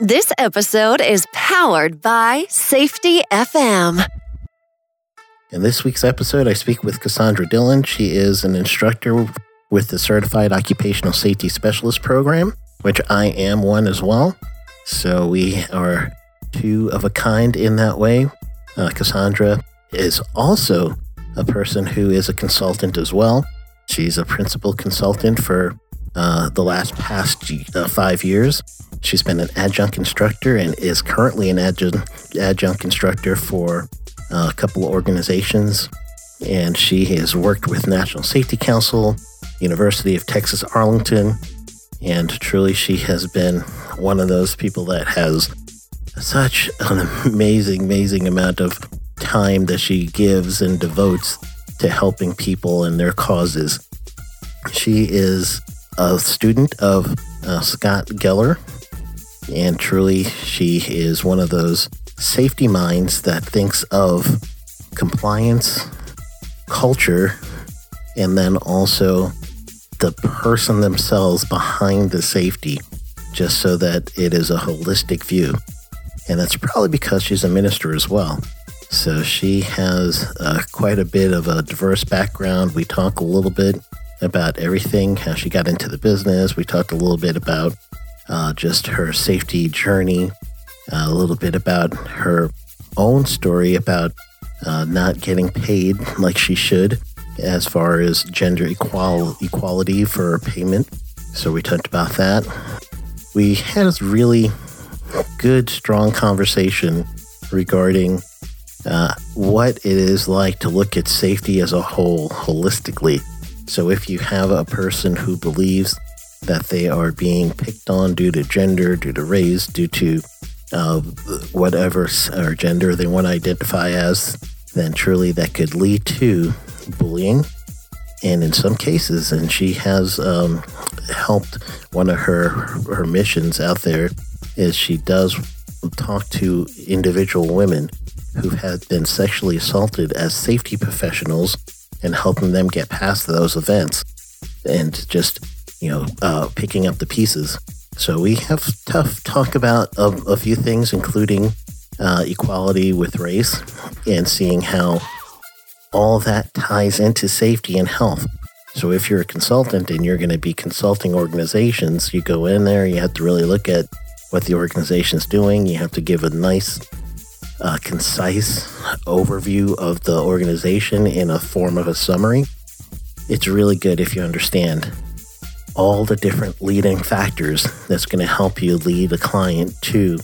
This episode is powered by Safety FM. In this week's episode, I speak with Cassandra Dillon. She is an instructor with the Certified Occupational Safety Specialist program, which I am one as well. So we are two of a kind in that way. Uh, Cassandra is also a person who is a consultant as well. She's a principal consultant for uh, the last past uh, five years. She's been an adjunct instructor and is currently an adjunct, adjunct instructor for uh, a couple of organizations. And she has worked with National Safety Council, University of Texas Arlington, and truly she has been one of those people that has such an amazing, amazing amount of time that she gives and devotes to helping people and their causes. She is a student of uh, Scott Geller, and truly, she is one of those safety minds that thinks of compliance, culture, and then also the person themselves behind the safety, just so that it is a holistic view. And that's probably because she's a minister as well. So she has uh, quite a bit of a diverse background. We talk a little bit about everything, how she got into the business. We talked a little bit about uh, just her safety journey, uh, a little bit about her own story about uh, not getting paid like she should as far as gender equal- equality for payment. So we talked about that. We had a really good, strong conversation regarding uh, what it is like to look at safety as a whole holistically. So if you have a person who believes that they are being picked on due to gender, due to race, due to uh, whatever or gender they want to identify as, then truly that could lead to bullying. And in some cases, and she has um, helped one of her her missions out there is she does talk to individual women who have been sexually assaulted as safety professionals and helping them get past those events and just you know uh, picking up the pieces. So we have tough talk about a, a few things, including uh, equality with race and seeing how all that ties into safety and health. So if you're a consultant and you're going to be consulting organizations, you go in there, you have to really look at what the organization's doing. You have to give a nice, uh, concise overview of the organization in a form of a summary. It's really good if you understand all the different leading factors that's going to help you lead a client to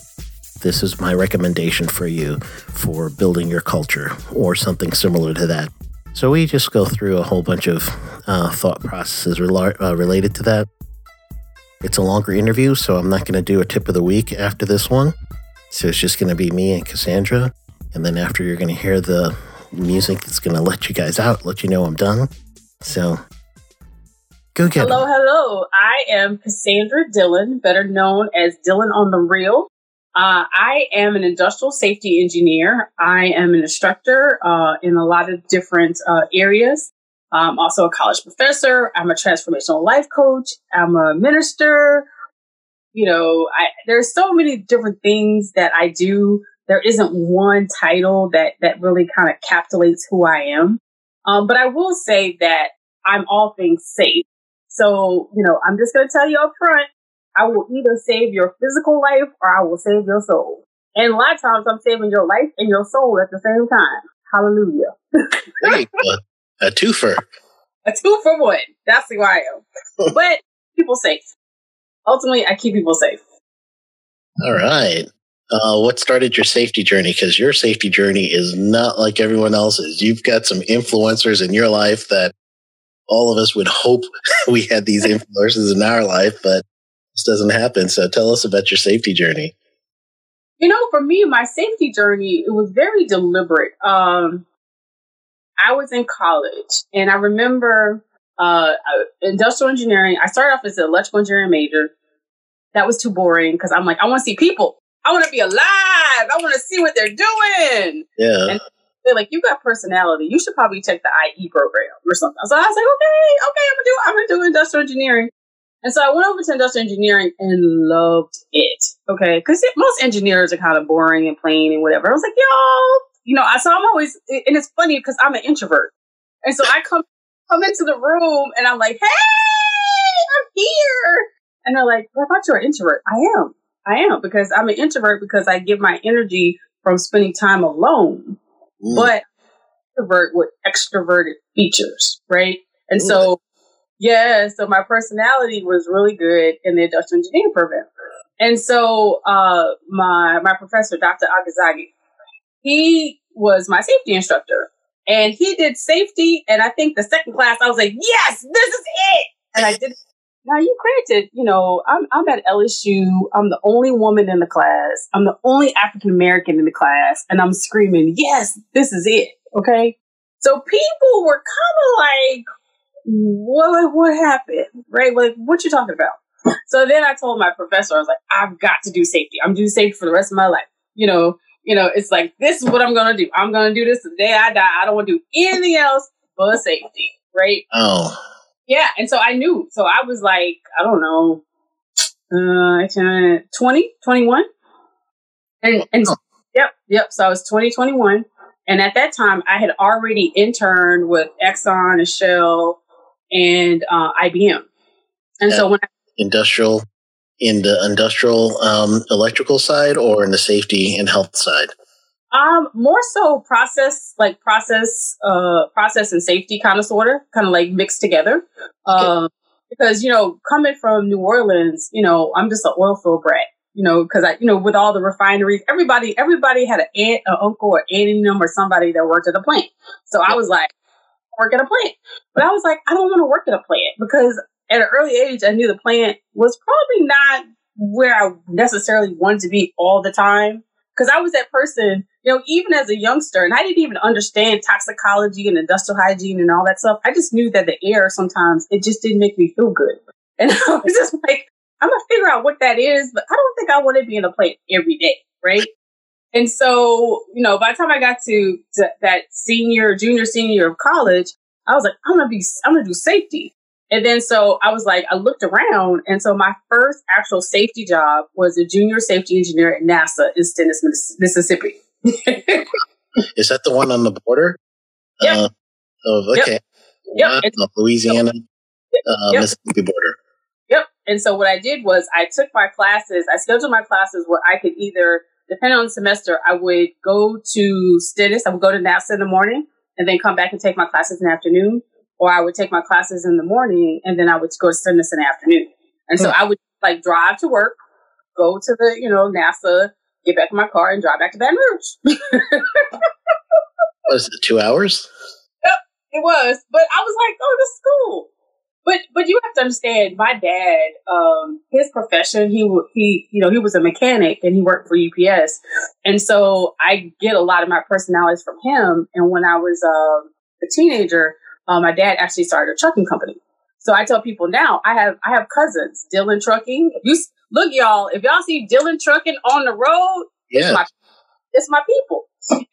this is my recommendation for you for building your culture or something similar to that. So we just go through a whole bunch of uh, thought processes rela- uh, related to that. It's a longer interview, so I'm not going to do a tip of the week after this one. So it's just going to be me and Cassandra. And then after, you're going to hear the music that's going to let you guys out, let you know I'm done. So go get Hello, hello. I am Cassandra Dillon, better known as Dillon on the Real. Uh, I am an industrial safety engineer. I am an instructor uh, in a lot of different uh, areas. I'm also a college professor. I'm a transformational life coach. I'm a minister. You know, I, there's so many different things that I do. There isn't one title that that really kind of capsulates who I am. Um, but I will say that I'm all things safe. So, you know, I'm just going to tell you up front, I will either save your physical life or I will save your soul. And a lot of times I'm saving your life and your soul at the same time. Hallelujah. hey, a, a twofer. A two for one. That's who I am. but people safe. Ultimately, I keep people safe. All right. Uh, what started your safety journey? Because your safety journey is not like everyone else's. You've got some influencers in your life that all of us would hope we had these influencers in our life, but this doesn't happen. So tell us about your safety journey. You know, for me, my safety journey, it was very deliberate. Um, I was in college and I remember uh, industrial engineering. I started off as an electrical engineering major. That was too boring because I'm like, I want to see people. I want to be alive. I want to see what they're doing. Yeah. And they're like, you got personality. You should probably take the IE program or something. So I was like, okay, okay, I'm gonna do. I'm gonna do industrial engineering. And so I went over to industrial engineering and loved it. Okay. Cause most engineers are kind of boring and plain and whatever. I was like, y'all, you know, I, so I'm always, and it's funny because I'm an introvert. And so I come, come into the room and I'm like, hey, I'm here. And they're like, well, I thought you were an introvert. I am. I am because I'm an introvert because I give my energy from spending time alone. Mm. But introvert with extroverted features, right? And so, yeah, so my personality was really good in the industrial engineering program. And so, uh, my, my professor, Dr. Agazagi, he was my safety instructor and he did safety. And I think the second class, I was like, yes, this is it. And I did. Now you granted, you know, I'm, I'm at LSU. I'm the only woman in the class. I'm the only African American in the class. And I'm screaming, yes, this is it. Okay. So people were kind of like, what, what happened? Right? Like, what you talking about? So then I told my professor, I was like, I've got to do safety. I'm doing safety for the rest of my life. You know, you know, it's like, this is what I'm going to do. I'm going to do this the day I die. I don't want to do anything else but safety. Right? Oh. Yeah. And so I knew. So I was like, I don't know, uh, 20, 21. And, and oh. yep, yep. So I was 20, 21. And at that time, I had already interned with Exxon and Shell and uh, IBM. And so when I, industrial in the industrial um, electrical side or in the safety and health side? Um, more so process, like process, uh, process and safety kind of sort of, kind of like mixed together. Okay. Um, because, you know, coming from New Orleans, you know, I'm just an oil field brat you know, because I, you know, with all the refineries, everybody, everybody had an aunt, an uncle, or aunt in them, or somebody that worked at a plant. So I was like, work at a plant, but I was like, I don't want to work at a plant because at an early age, I knew the plant was probably not where I necessarily wanted to be all the time. Because I was that person, you know, even as a youngster, and I didn't even understand toxicology and industrial hygiene and all that stuff. I just knew that the air sometimes it just didn't make me feel good. And I was just like, I'm gonna figure out what that is, but I don't think I want to be in a plant every day, right? And so, you know, by the time I got to, to that senior, junior, senior of college, I was like, I'm gonna be, I'm gonna do safety. And then so I was like, I looked around, and so my first actual safety job was a junior safety engineer at NASA in Stennis, Mississippi. is that the one on the border? Yeah. Uh, oh, okay. Yep. yep. Louisiana, uh, yep. Mississippi border. Yep. And so what I did was I took my classes, I scheduled my classes where I could either, depending on the semester, I would go to Stennis, I would go to NASA in the morning and then come back and take my classes in the afternoon. Or I would take my classes in the morning and then I would go to Stennis in the afternoon. And so hmm. I would like drive to work, go to the, you know, NASA, get back in my car and drive back to Baton Rouge. was it two hours? Yep, it was. But I was like, go to school. But but you have to understand, my dad, um, his profession, he he you know he was a mechanic and he worked for UPS, and so I get a lot of my personalities from him. And when I was uh, a teenager, uh, my dad actually started a trucking company. So I tell people now, I have I have cousins, Dillon Trucking. If you look, y'all, if y'all see Dillon Trucking on the road, yeah. it's my it's my people.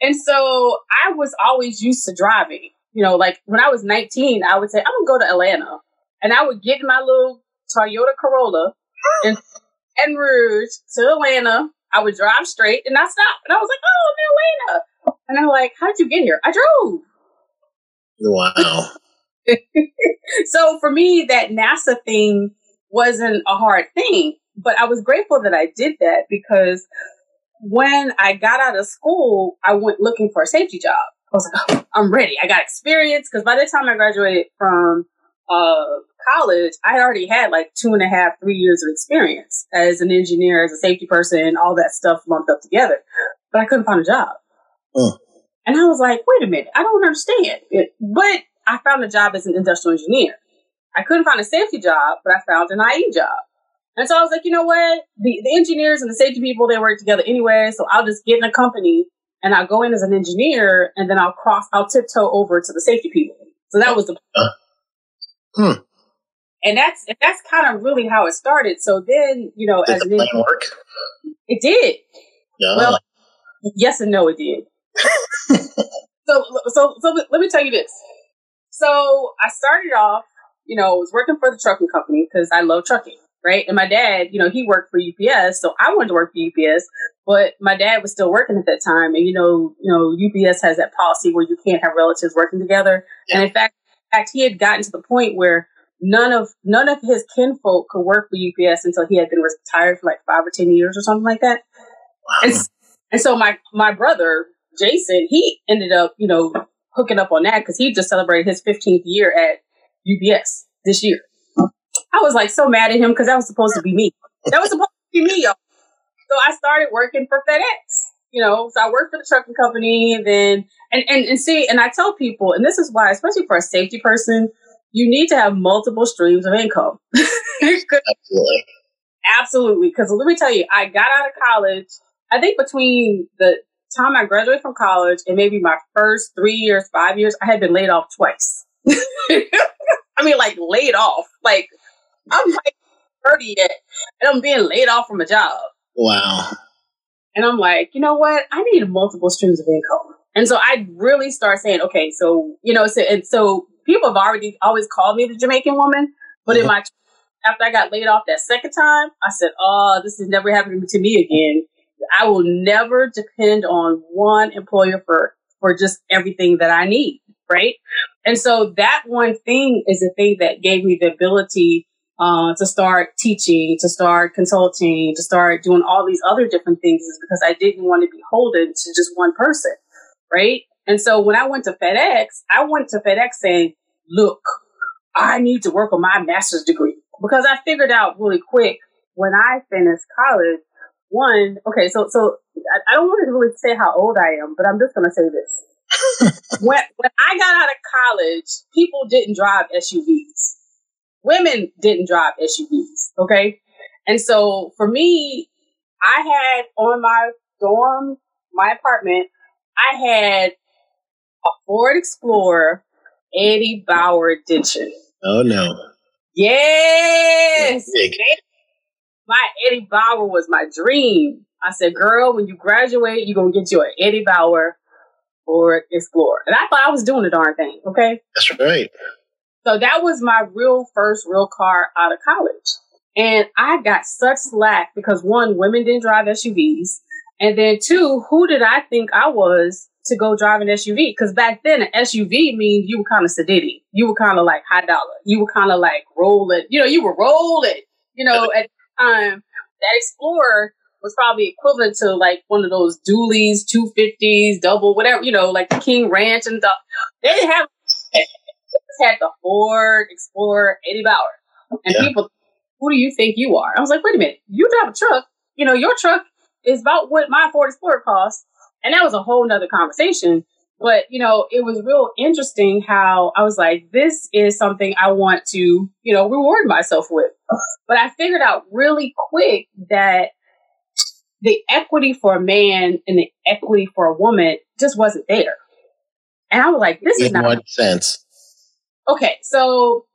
And so I was always used to driving. You know, like when I was 19, I would say, I'm gonna go to Atlanta and I would get my little Toyota Corolla and and Rouge to Atlanta. I would drive straight and I stopped. And I was like, oh, I'm in Atlanta. And I'm like, how did you get here? I drove. Wow. so for me, that NASA thing wasn't a hard thing, but I was grateful that I did that because when I got out of school, I went looking for a safety job. I was like, oh, I'm ready. I got experience because by the time I graduated from uh, college, I already had like two and a half, three years of experience as an engineer, as a safety person, all that stuff lumped up together. But I couldn't find a job. Mm. And I was like, wait a minute, I don't understand. It, but I found a job as an industrial engineer. I couldn't find a safety job, but I found an IE job. And so I was like, you know what? The, the engineers and the safety people, they work together anyway. So I'll just get in a company and I'll go in as an engineer and then I'll cross, I'll tiptoe over to the safety people. So that was the. Uh, hmm and that's and that's kind of really how it started. So then, you know, did as the plan work? It did. Yeah. Well, yes and no, it did. So, so, so let me tell you this. So I started off, you know, I was working for the trucking company because I love trucking. right? And my dad, you know, he worked for UPS, so I wanted to work for UPS, but my dad was still working at that time, and you know, you know, UPS has that policy where you can't have relatives working together, yeah. and in fact, in fact, he had gotten to the point where none of none of his kinfolk could work for UPS until he had been retired for like five or ten years or something like that. Wow. And, and so my my brother Jason, he ended up, you know, hooking up on that because he just celebrated his 15th year at UPS this year. I was like so mad at him because that was supposed to be me. That was supposed to be me, y'all. So I started working for FedEx. You know, so I worked for the trucking company, and then and, and and see, and I tell people, and this is why, especially for a safety person, you need to have multiple streams of income. Absolutely. Absolutely. Because let me tell you, I got out of college. I think between the time I graduated from college and maybe my first three years, five years, I had been laid off twice. I mean, like laid off. Like I'm like 30 yet, and I'm being laid off from a job. Wow. And I'm like, you know what? I need multiple streams of income. And so I really start saying, okay, so you know, so and so people have already always called me the Jamaican woman, but mm-hmm. in my after I got laid off that second time, I said, oh, this is never happening to me again. I will never depend on one employer for for just everything that I need, right? And so that one thing is a thing that gave me the ability uh, to start teaching, to start consulting, to start doing all these other different things is because I didn't want to be holden to just one person, right? And so when I went to FedEx, I went to FedEx saying, look, I need to work on my master's degree because I figured out really quick when I finished college one, okay, so so I, I don't want to really say how old I am, but I'm just going to say this. when when I got out of college, people didn't drive SUVs. Women didn't drive SUVs. Okay, and so for me, I had on my dorm, my apartment, I had a Ford Explorer, Eddie Bauer edition. Oh no! Yes, my Eddie Bauer was my dream. I said, girl, when you graduate, you're going to get you an Eddie Bauer or Explorer. And I thought I was doing the darn thing. Okay. That's right. So that was my real first real car out of college. And I got such slack because one, women didn't drive SUVs. And then two, who did I think I was to go drive an SUV? Because back then, an SUV means you were kind of sedity. You were kind of like high dollar. You were kind of like rolling. You know, you were rolling. You know, at time, that Explorer was probably equivalent to like one of those dualies, 250s, double, whatever, you know, like the King Ranch and stuff. They didn't have, had the Ford Explorer Eddie Bauer. And yeah. people, who do you think you are? I was like, wait a minute, you drive a truck. You know, your truck is about what my Ford Explorer costs. And that was a whole nother conversation. But, you know, it was real interesting how I was like, this is something I want to, you know, reward myself with. But I figured out really quick that the equity for a man and the equity for a woman just wasn't there. And I was like, this In is not. what sense? Okay, so,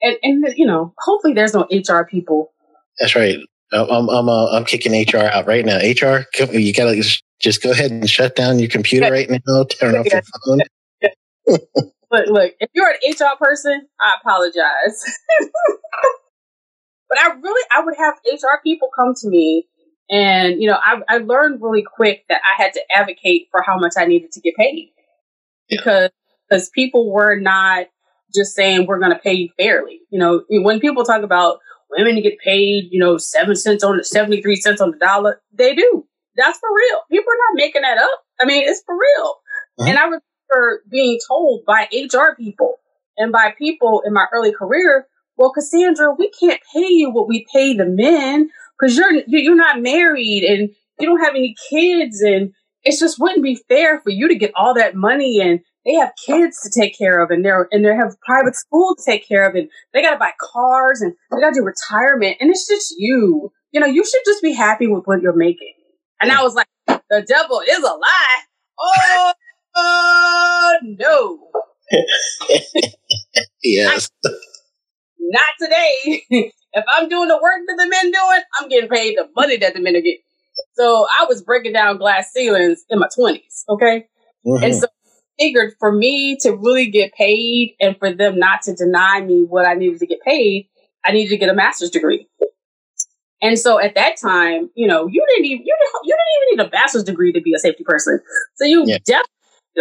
and, and, you know, hopefully there's no HR people. That's right. I'm I'm uh, I'm kicking HR out right now. HR, you gotta just go ahead and shut down your computer right now. Turn off your phone. But look, if you're an HR person, I apologize. but I really, I would have HR people come to me, and you know, I, I learned really quick that I had to advocate for how much I needed to get paid because because people were not just saying we're going to pay you fairly. You know, when people talk about women get paid, you know, seven cents on the 73 cents on the dollar. They do. That's for real. People are not making that up. I mean, it's for real. Mm-hmm. And I remember being told by HR people and by people in my early career, well, Cassandra, we can't pay you what we pay the men because you're you're not married and you don't have any kids and it just wouldn't be fair for you to get all that money and they have kids to take care of and they're and they have private school to take care of and they gotta buy cars and they gotta do retirement and it's just you. You know, you should just be happy with what you're making. And I was like, the devil is a lie. Oh, no. yes. Not, not today. if I'm doing the work that the men doing, I'm getting paid the money that the men are getting. So I was breaking down glass ceilings in my 20s. Okay. Mm-hmm. And so figured for me to really get paid and for them not to deny me what I needed to get paid, I needed to get a master's degree. And so at that time, you know, you didn't even you didn't, you didn't even need a bachelor's degree to be a safety person. So you yeah. definitely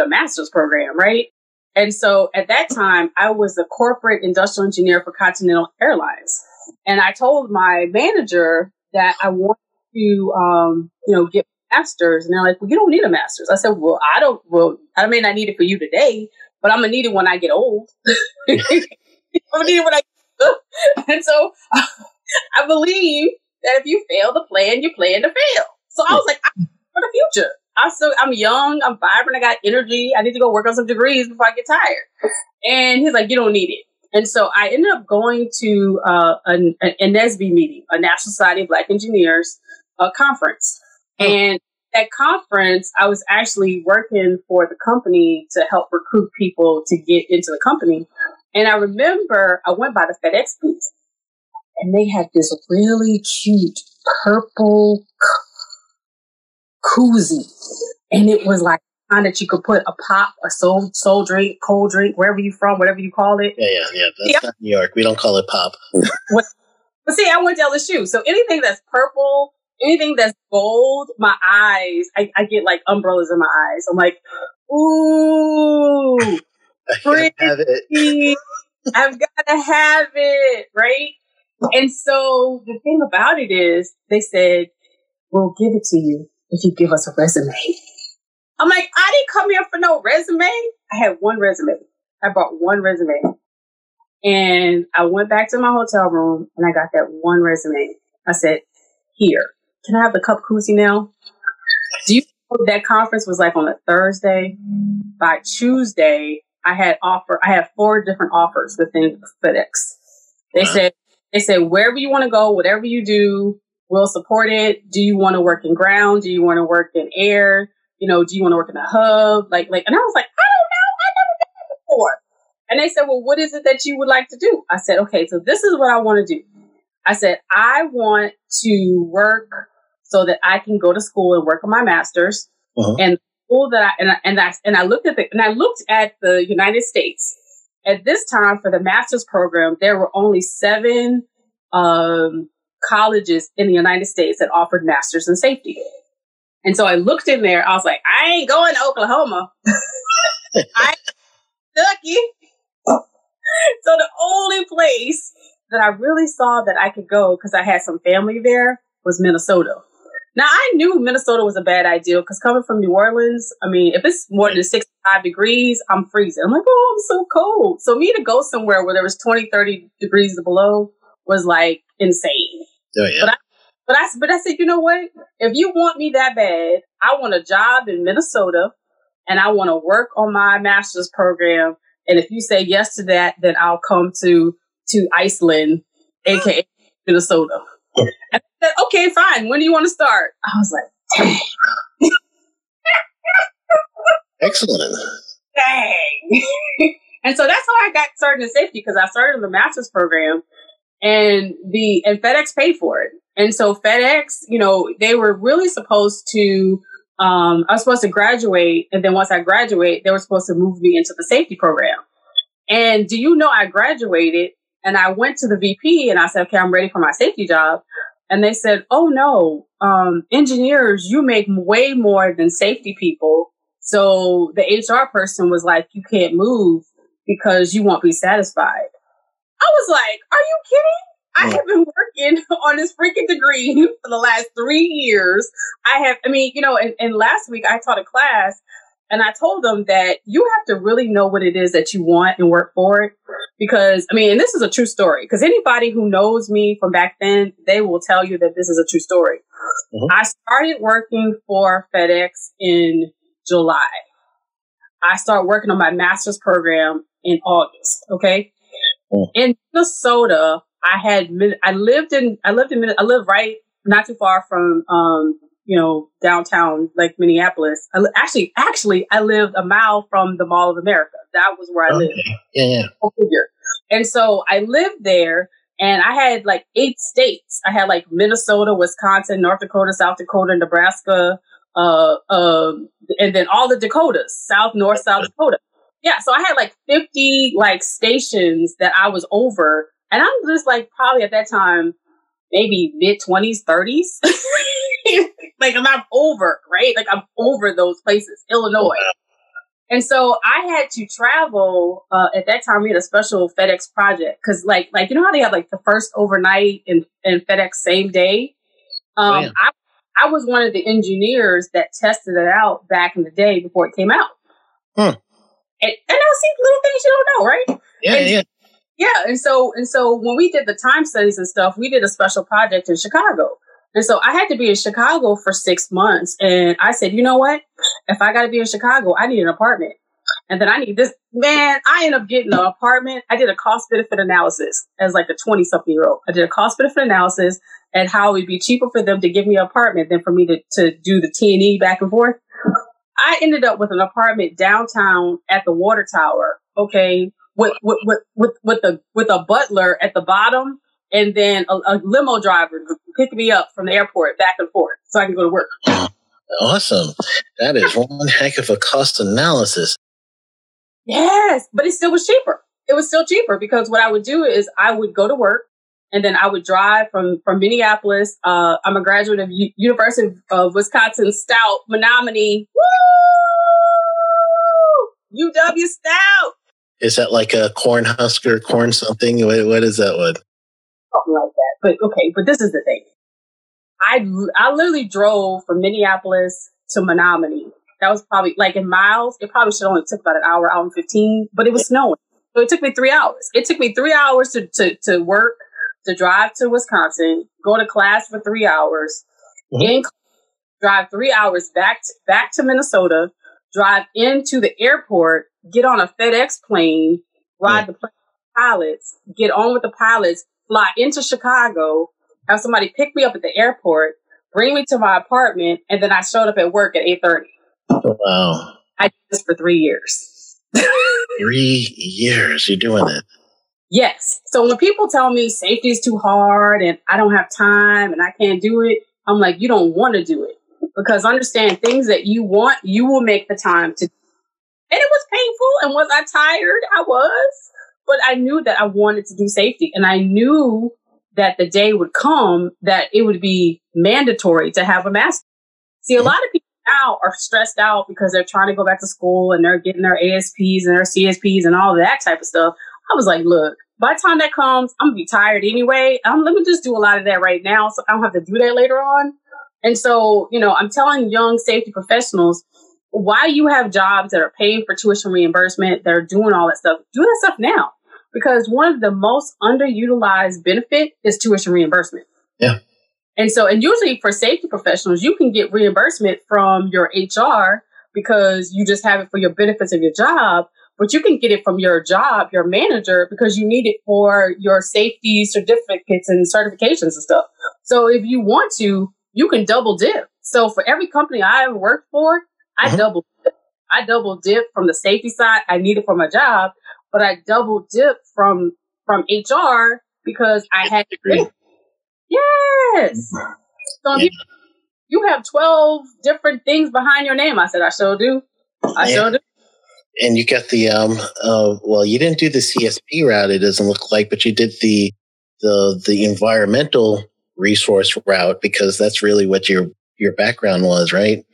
a master's program, right? And so at that time, I was a corporate industrial engineer for Continental Airlines. And I told my manager that I want to, um, you know, get master's. And they're like, well, you don't need a master's. I said, well, I don't, well, I may not need it for you today, but I'm going to need it when I get old. I'm going to need it when I And so I believe that if you fail to plan, you plan to fail. So I was like, for the future. I'm still, I'm young, I'm vibrant, I got energy. I need to go work on some degrees before I get tired. And he's like, you don't need it. And so I ended up going to uh, a, a NSBE meeting, a National Society of Black Engineers uh, conference. Oh. And at conference, I was actually working for the company to help recruit people to get into the company. And I remember I went by the FedEx booth and they had this really cute purple koozie. And it was like kind that you could put a pop, a soul, soul drink, cold drink, wherever you from, whatever you call it. Yeah, yeah, yeah. That's yeah. not New York. We don't call it pop. but see, I went to LSU. So anything that's purple, anything that's gold, my eyes, I, I get like umbrellas in my eyes. I'm like, ooh, pretty. Have it. I've got to have it, right? And so the thing about it is, they said, we'll give it to you if you give us a resume. I'm like, I didn't come here for no resume. I had one resume. I brought one resume. And I went back to my hotel room and I got that one resume. I said, here, can I have the cup koozie now? Do you know that conference was like on a Thursday? By Tuesday, I had offer, I had four different offers within FedEx. They wow. said, they said, wherever you want to go, whatever you do, we'll support it. Do you want to work in ground? Do you want to work in air? You know, do you want to work in a hub? Like, like, and I was like, I don't know. I never done that before. And they said, well, what is it that you would like to do? I said, okay, so this is what I want to do. I said, I want to work so that I can go to school and work on my master's. Uh-huh. And school that I and I, and I and I looked at the and I looked at the United States at this time for the master's program. There were only seven um, colleges in the United States that offered masters in safety. And so I looked in there. I was like, I ain't going to Oklahoma. I Kentucky. so the only place that I really saw that I could go because I had some family there was Minnesota. Now I knew Minnesota was a bad idea because coming from New Orleans, I mean, if it's more than 65 degrees, I'm freezing. I'm like, oh, I'm so cold. So me to go somewhere where there was 20, 30 degrees below was like insane. Oh, yeah. But I, but I, but I said, you know what? If you want me that bad, I want a job in Minnesota and I want to work on my master's program. And if you say yes to that, then I'll come to, to Iceland, aka Minnesota. And I said, okay, fine. When do you want to start? I was like, dang. Excellent. Dang. and so that's how I got started in safety because I started in the master's program and the and FedEx paid for it. And so FedEx, you know, they were really supposed to um, I was supposed to graduate, and then once I graduate, they were supposed to move me into the safety program. And do you know I graduated and I went to the VP and I said, okay, I'm ready for my safety job. And they said, oh no, um, engineers, you make way more than safety people. So the HR person was like, you can't move because you won't be satisfied. I was like, are you kidding? I have been working on this freaking degree for the last three years. I have, I mean, you know, and, and last week I taught a class and I told them that you have to really know what it is that you want and work for it. Because, I mean, and this is a true story, because anybody who knows me from back then, they will tell you that this is a true story. Mm-hmm. I started working for FedEx in July. I started working on my master's program in August. Okay. Mm. In Minnesota, I had, I lived in, I lived in, I lived right not too far from, um, you know, downtown like Minneapolis. I, actually, actually, I lived a mile from the Mall of America. That was where I okay. lived. Yeah, yeah. And so I lived there, and I had like eight states. I had like Minnesota, Wisconsin, North Dakota, South Dakota, Nebraska, uh, um, and then all the Dakotas, South, North, South Dakota. Yeah, so I had like fifty like stations that I was over, and I'm just like probably at that time maybe mid 20s, 30s. like I'm not over, right? Like I'm over those places, Illinois. And so I had to travel. Uh, at that time, we had a special FedEx project because, like, like you know how they have like the first overnight and, and FedEx same day. Um, oh, I I was one of the engineers that tested it out back in the day before it came out. Hmm. And, and I see little things you don't know, right? Yeah, and, yeah. Yeah, and so and so when we did the time studies and stuff, we did a special project in Chicago. And so I had to be in Chicago for six months. And I said, you know what? If I got to be in Chicago, I need an apartment. And then I need this. Man, I ended up getting an apartment. I did a cost benefit analysis as like a 20 something year old. I did a cost benefit analysis and how it would be cheaper for them to give me an apartment than for me to, to do the T and E back and forth. I ended up with an apartment downtown at the water tower. Okay. With, with, with, with, with the, with a butler at the bottom and then a, a limo driver pick me up from the airport back and forth so I can go to work. Awesome. That is one heck of a cost analysis. Yes, but it still was cheaper. It was still cheaper because what I would do is I would go to work and then I would drive from from Minneapolis. Uh, I'm a graduate of U- University of Wisconsin Stout Menomonie. Woo! UW Stout. Is that like a corn husker, corn something? What, what is that one? Something like that. But okay, but this is the thing. I I literally drove from Minneapolis to Menomonie. That was probably like in miles. It probably should only took about an hour, hour and fifteen, but it was snowing. So it took me three hours. It took me three hours to, to, to work, to drive to Wisconsin, go to class for three hours, mm-hmm. in, drive three hours back to, back to Minnesota, drive into the airport, get on a FedEx plane, ride the pilots, get on with the pilots, fly into Chicago, have somebody pick me up at the airport, bring me to my apartment, and then I showed up at work at eight thirty. Wow! I did this for three years. three years you're doing it. Yes. So when people tell me safety is too hard and I don't have time and I can't do it, I'm like, you don't want to do it because understand things that you want, you will make the time to. And it was painful. And was I tired? I was. But I knew that I wanted to do safety and I knew that the day would come that it would be mandatory to have a mask. See, a lot of people now are stressed out because they're trying to go back to school and they're getting their ASPs and their CSPs and all that type of stuff. I was like, look, by the time that comes, I'm gonna be tired anyway. Um, let me just do a lot of that right now so I don't have to do that later on. And so, you know, I'm telling young safety professionals, why you have jobs that are paying for tuition reimbursement, that are doing all that stuff, do that stuff now because one of the most underutilized benefit is tuition reimbursement. Yeah. And so, and usually for safety professionals, you can get reimbursement from your HR because you just have it for your benefits of your job, but you can get it from your job, your manager, because you need it for your safety certificates and certifications and stuff. So if you want to, you can double dip. So for every company I ever worked for, I uh-huh. double dip. I double dip from the safety side. I need it for my job, but I double dipped from from HR because I had to. Yes. So yeah. you, have twelve different things behind your name. I said I sure do. I yeah. sure do. And you got the um. Uh, well, you didn't do the CSP route. It doesn't look like, but you did the the the environmental resource route because that's really what your your background was, right?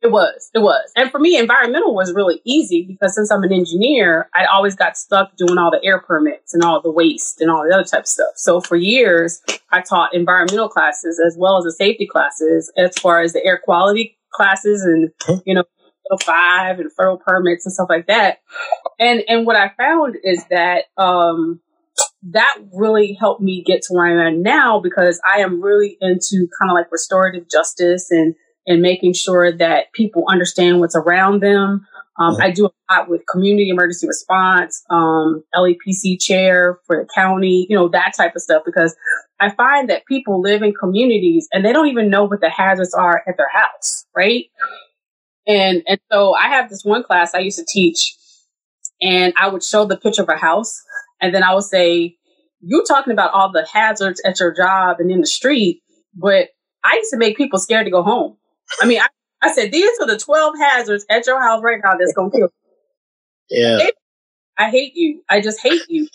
It was. It was. And for me, environmental was really easy because since I'm an engineer, I always got stuck doing all the air permits and all the waste and all the other type of stuff. So for years, I taught environmental classes as well as the safety classes as far as the air quality classes and, you know, five and federal permits and stuff like that. And and what I found is that um that really helped me get to where I am now because I am really into kind of like restorative justice and and making sure that people understand what's around them. Um, I do a lot with community emergency response, um, LEPC chair for the county, you know, that type of stuff, because I find that people live in communities and they don't even know what the hazards are at their house, right? And, and so I have this one class I used to teach and I would show the picture of a house and then I would say, "You're talking about all the hazards at your job and in the street, but I used to make people scared to go home. I mean, I, I said these are the twelve hazards at your house right now that's gonna kill. Yeah. I hate you. I just hate you.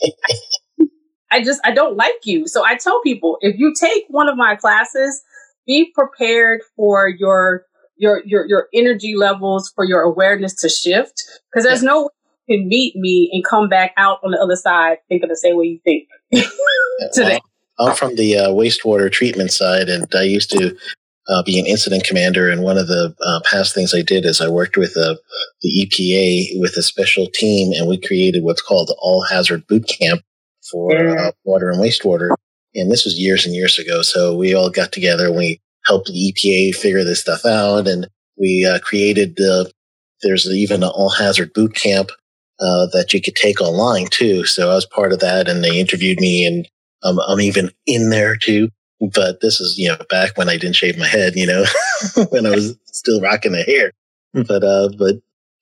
I just I don't like you. So I tell people if you take one of my classes, be prepared for your your your your energy levels for your awareness to shift because there's yeah. no way you can meet me and come back out on the other side thinking the same way you think today. Well, I'm from the uh, wastewater treatment side, and I used to uh, be an incident commander. And one of the uh, past things I did is I worked with uh, the EPA with a special team, and we created what's called the All Hazard Boot Camp for uh, water and wastewater. And this was years and years ago. So we all got together and we helped the EPA figure this stuff out. And we uh, created the, there's even an all hazard boot camp uh, that you could take online too. So I was part of that and they interviewed me and um, I'm even in there too. But this is, you know, back when I didn't shave my head, you know, when I was still rocking the hair. But, uh, but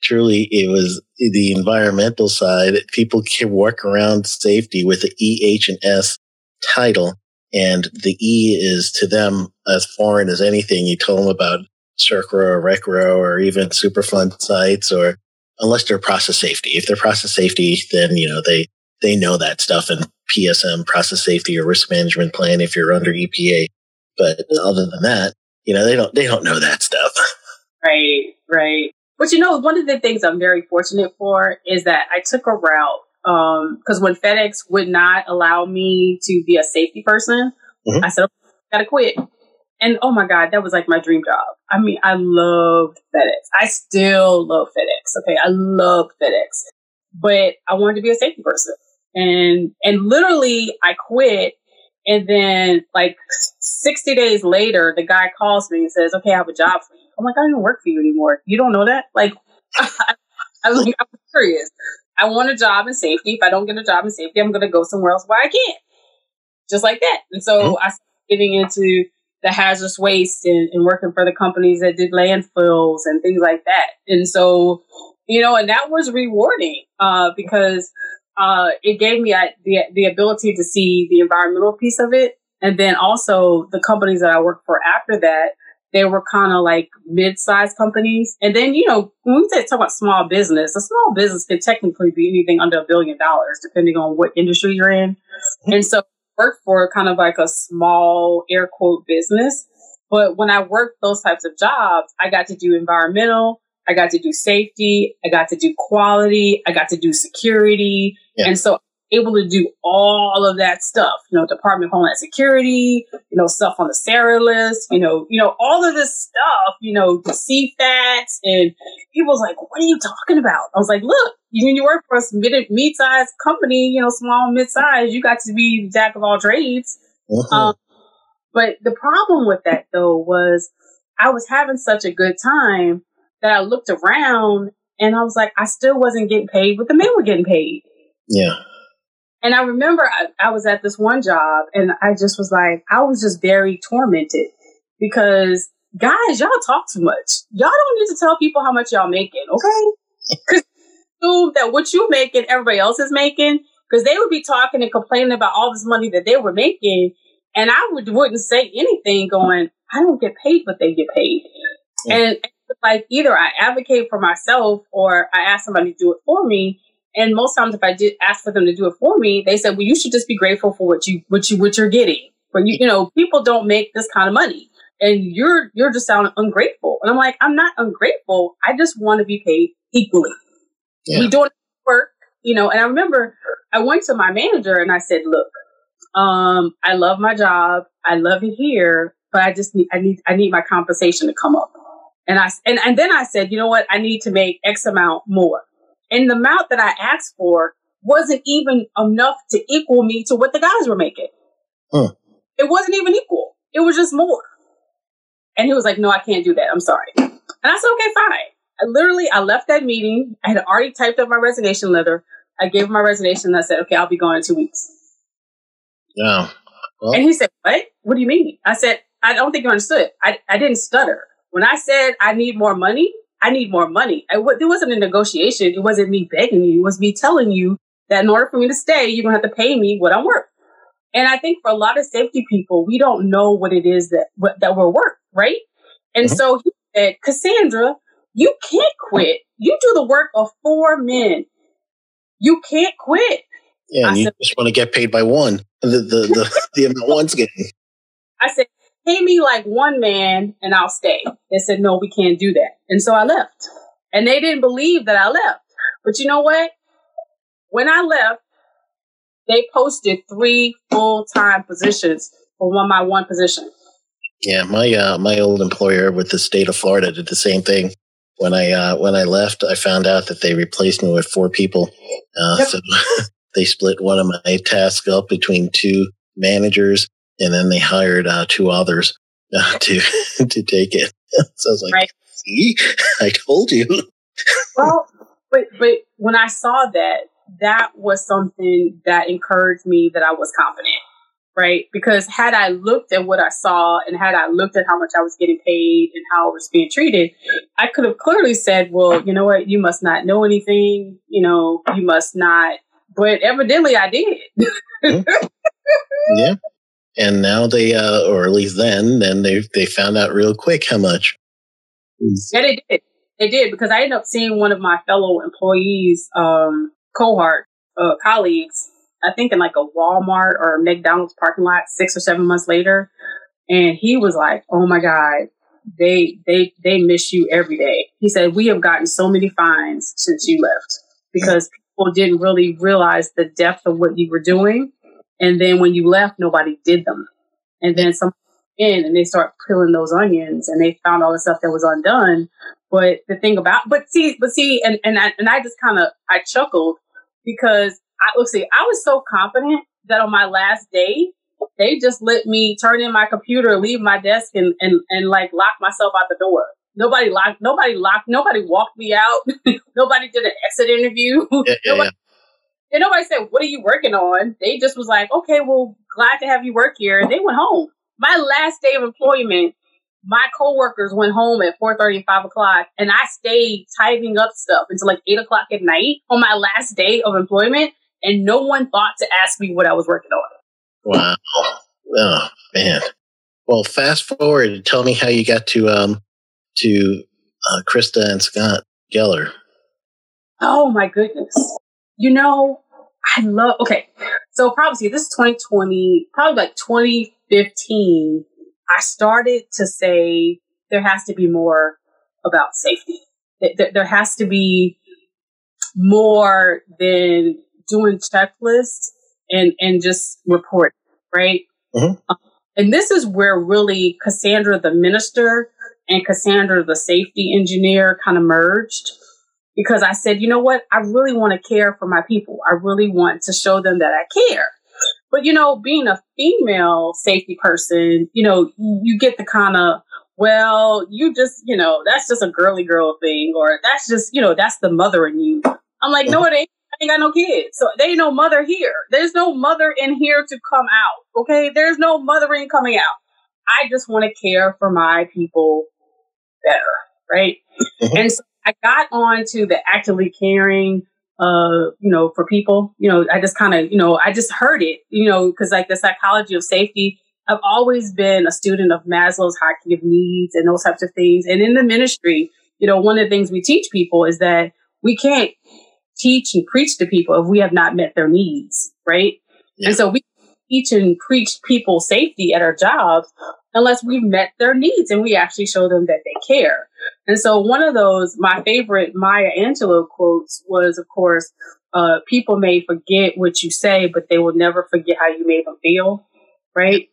truly it was the environmental side. People can work around safety with the E, H, and S title. And the E is to them as foreign as anything. You tell them about CERCLA or RCRA or even Superfund sites or unless they're process safety. If they're process safety, then, you know, they, they know that stuff and PSM process safety or risk management plan if you're under EPA. But other than that, you know, they don't, they don't know that stuff. Right, right. But you know, one of the things I'm very fortunate for is that I took a route because um, when FedEx would not allow me to be a safety person, mm-hmm. I said, I gotta quit. And oh my God, that was like my dream job. I mean, I loved FedEx. I still love FedEx. Okay. I love FedEx, but I wanted to be a safety person. And, and literally I quit. And then like 60 days later, the guy calls me and says, okay, I have a job for you. I'm like, I don't work for you anymore. You don't know that? Like, I was like, I'm curious. I want a job in safety. If I don't get a job in safety, I'm going to go somewhere else where I can. Just like that. And so mm-hmm. I started getting into the hazardous waste and, and, working for the companies that did landfills and things like that. And so, you know, and that was rewarding uh, because uh, it gave me uh, the, the ability to see the environmental piece of it. And then also the companies that I worked for after that they were kind of like mid-sized companies. And then, you know, when we talk about small business, a small business can technically be anything under a billion dollars, depending on what industry you're in. And so I worked for kind of like a small air quote business. But when I worked those types of jobs, I got to do environmental, I got to do safety, I got to do quality, I got to do security. Yeah. And so able to do all of that stuff, you know, Department of Homeland Security, you know, stuff on the SARA list, you know, you know, all of this stuff, you know, the CFATs and people was like, what are you talking about? I was like, look, when you work for a mid mid-sized company, you know, small, mid-sized, you got to be jack of all trades. Mm-hmm. Um, but the problem with that though was I was having such a good time that I looked around and I was like, I still wasn't getting paid, but the men were getting paid. Yeah. And I remember I, I, was at this one job and I just was like, I was just very tormented because guys, y'all talk too much. Y'all don't need to tell people how much y'all making, okay? Because that what you making, everybody else is making. Because they would be talking and complaining about all this money that they were making, and I would wouldn't say anything. Going, I don't get paid what they get paid, mm. yeah. and like either I advocate for myself or I ask somebody to do it for me. And most times, if I did ask for them to do it for me, they said, "Well, you should just be grateful for what you what you what you're getting. But you you know, people don't make this kind of money, and you're you're just sounding ungrateful." And I'm like, I'm not ungrateful. I just want to be paid equally. Yeah. We doing work, you know. And I remember I went to my manager and I said, "Look, um, I love my job. I love it here, but I just need I need I need my compensation to come up." And I and and then I said, "You know what? I need to make X amount more." And the amount that I asked for wasn't even enough to equal me to what the guys were making. Huh. It wasn't even equal. It was just more. And he was like, no, I can't do that. I'm sorry. And I said, okay, fine. I literally, I left that meeting. I had already typed up my resignation letter. I gave him my resignation and I said, okay, I'll be gone in two weeks. Yeah. Well. And he said, what? What do you mean? I said, I don't think you understood. I, I didn't stutter. When I said I need more money, I need more money. I, there wasn't a negotiation. It wasn't me begging you. It was me telling you that in order for me to stay, you're going to have to pay me what I'm worth. And I think for a lot of safety people, we don't know what it is that, what, that we're worth, right? And mm-hmm. so he said, Cassandra, you can't quit. You do the work of four men. You can't quit. Yeah, and I you said, just want to get paid by one. The the the, the amount one's getting. I said, pay me like one man and I'll stay. They said, no, we can't do that. And so I left. And they didn't believe that I left. But you know what? When I left, they posted three full time positions for one my one position. Yeah, my uh, my old employer with the state of Florida did the same thing. When I uh, when I left, I found out that they replaced me with four people. Uh, yep. So they split one of my tasks up between two managers, and then they hired uh, two others uh, to to take it. so I was like, right. "See, I told you." well, but but when I saw that, that was something that encouraged me that I was confident, right? Because had I looked at what I saw and had I looked at how much I was getting paid and how I was being treated, I could have clearly said, well, you know what, you must not know anything, you know, you must not. But evidently I did. Yeah. And now they, uh, or at least then, then they they found out real quick how much. Yeah, they did. They did because I ended up seeing one of my fellow employees, um, cohort, uh, colleagues, I think in like a Walmart or a McDonald's parking lot six or seven months later. And he was like, Oh my God, they, they, they miss you every day. He said, we have gotten so many fines since you left because people didn't really realize the depth of what you were doing. And then when you left, nobody did them. And then some in and they start peeling those onions and they found all the stuff that was undone. But the thing about, but see, but see, and, and I, and I just kind of, I chuckled because I, let's see, I was so confident that on my last day, they just let me turn in my computer, leave my desk and, and, and like lock myself out the door. Nobody locked, nobody locked, nobody walked me out. nobody did an exit interview. Yeah, yeah, nobody, yeah. And nobody said, what are you working on? They just was like, okay, well, glad to have you work here. And they went home my last day of employment, my coworkers went home at 4.30 and 5 o'clock, and I stayed tidying up stuff until like 8 o'clock at night on my last day of employment, and no one thought to ask me what I was working on. Wow. Oh, man. Well, fast forward. and Tell me how you got to um to uh, Krista and Scott Geller. Oh my goodness! You know, I love. Okay, so probably this is 2020, probably like 2015. I started to say there has to be more about safety. There has to be more than doing checklists and, and just report, right? Mm-hmm. Um, and this is where really Cassandra, the minister, and Cassandra, the safety engineer, kind of merged because I said, you know what? I really want to care for my people. I really want to show them that I care. But you know, being a female safety person, you know, you get the kind of well, you just, you know, that's just a girly girl thing, or that's just, you know, that's the mother in you. I'm like, no, it ain't. I ain't got no kids. So there ain't no mother here. There's no mother in here to come out. Okay. There's no mothering coming out. I just want to care for my people better. Right. Mm-hmm. And so I got on to the actively caring uh, you know, for people. You know, I just kind of, you know, I just heard it, you know, because like the psychology of safety, I've always been a student of Maslow's hierarchy of needs and those types of things. And in the ministry, you know, one of the things we teach people is that we can't teach and preach to people if we have not met their needs, right? Yeah. And so we teach and preach people safety at our jobs unless we've met their needs and we actually show them that they care. And so one of those, my favorite Maya Angelou quotes was, of course, uh, people may forget what you say, but they will never forget how you made them feel. Right.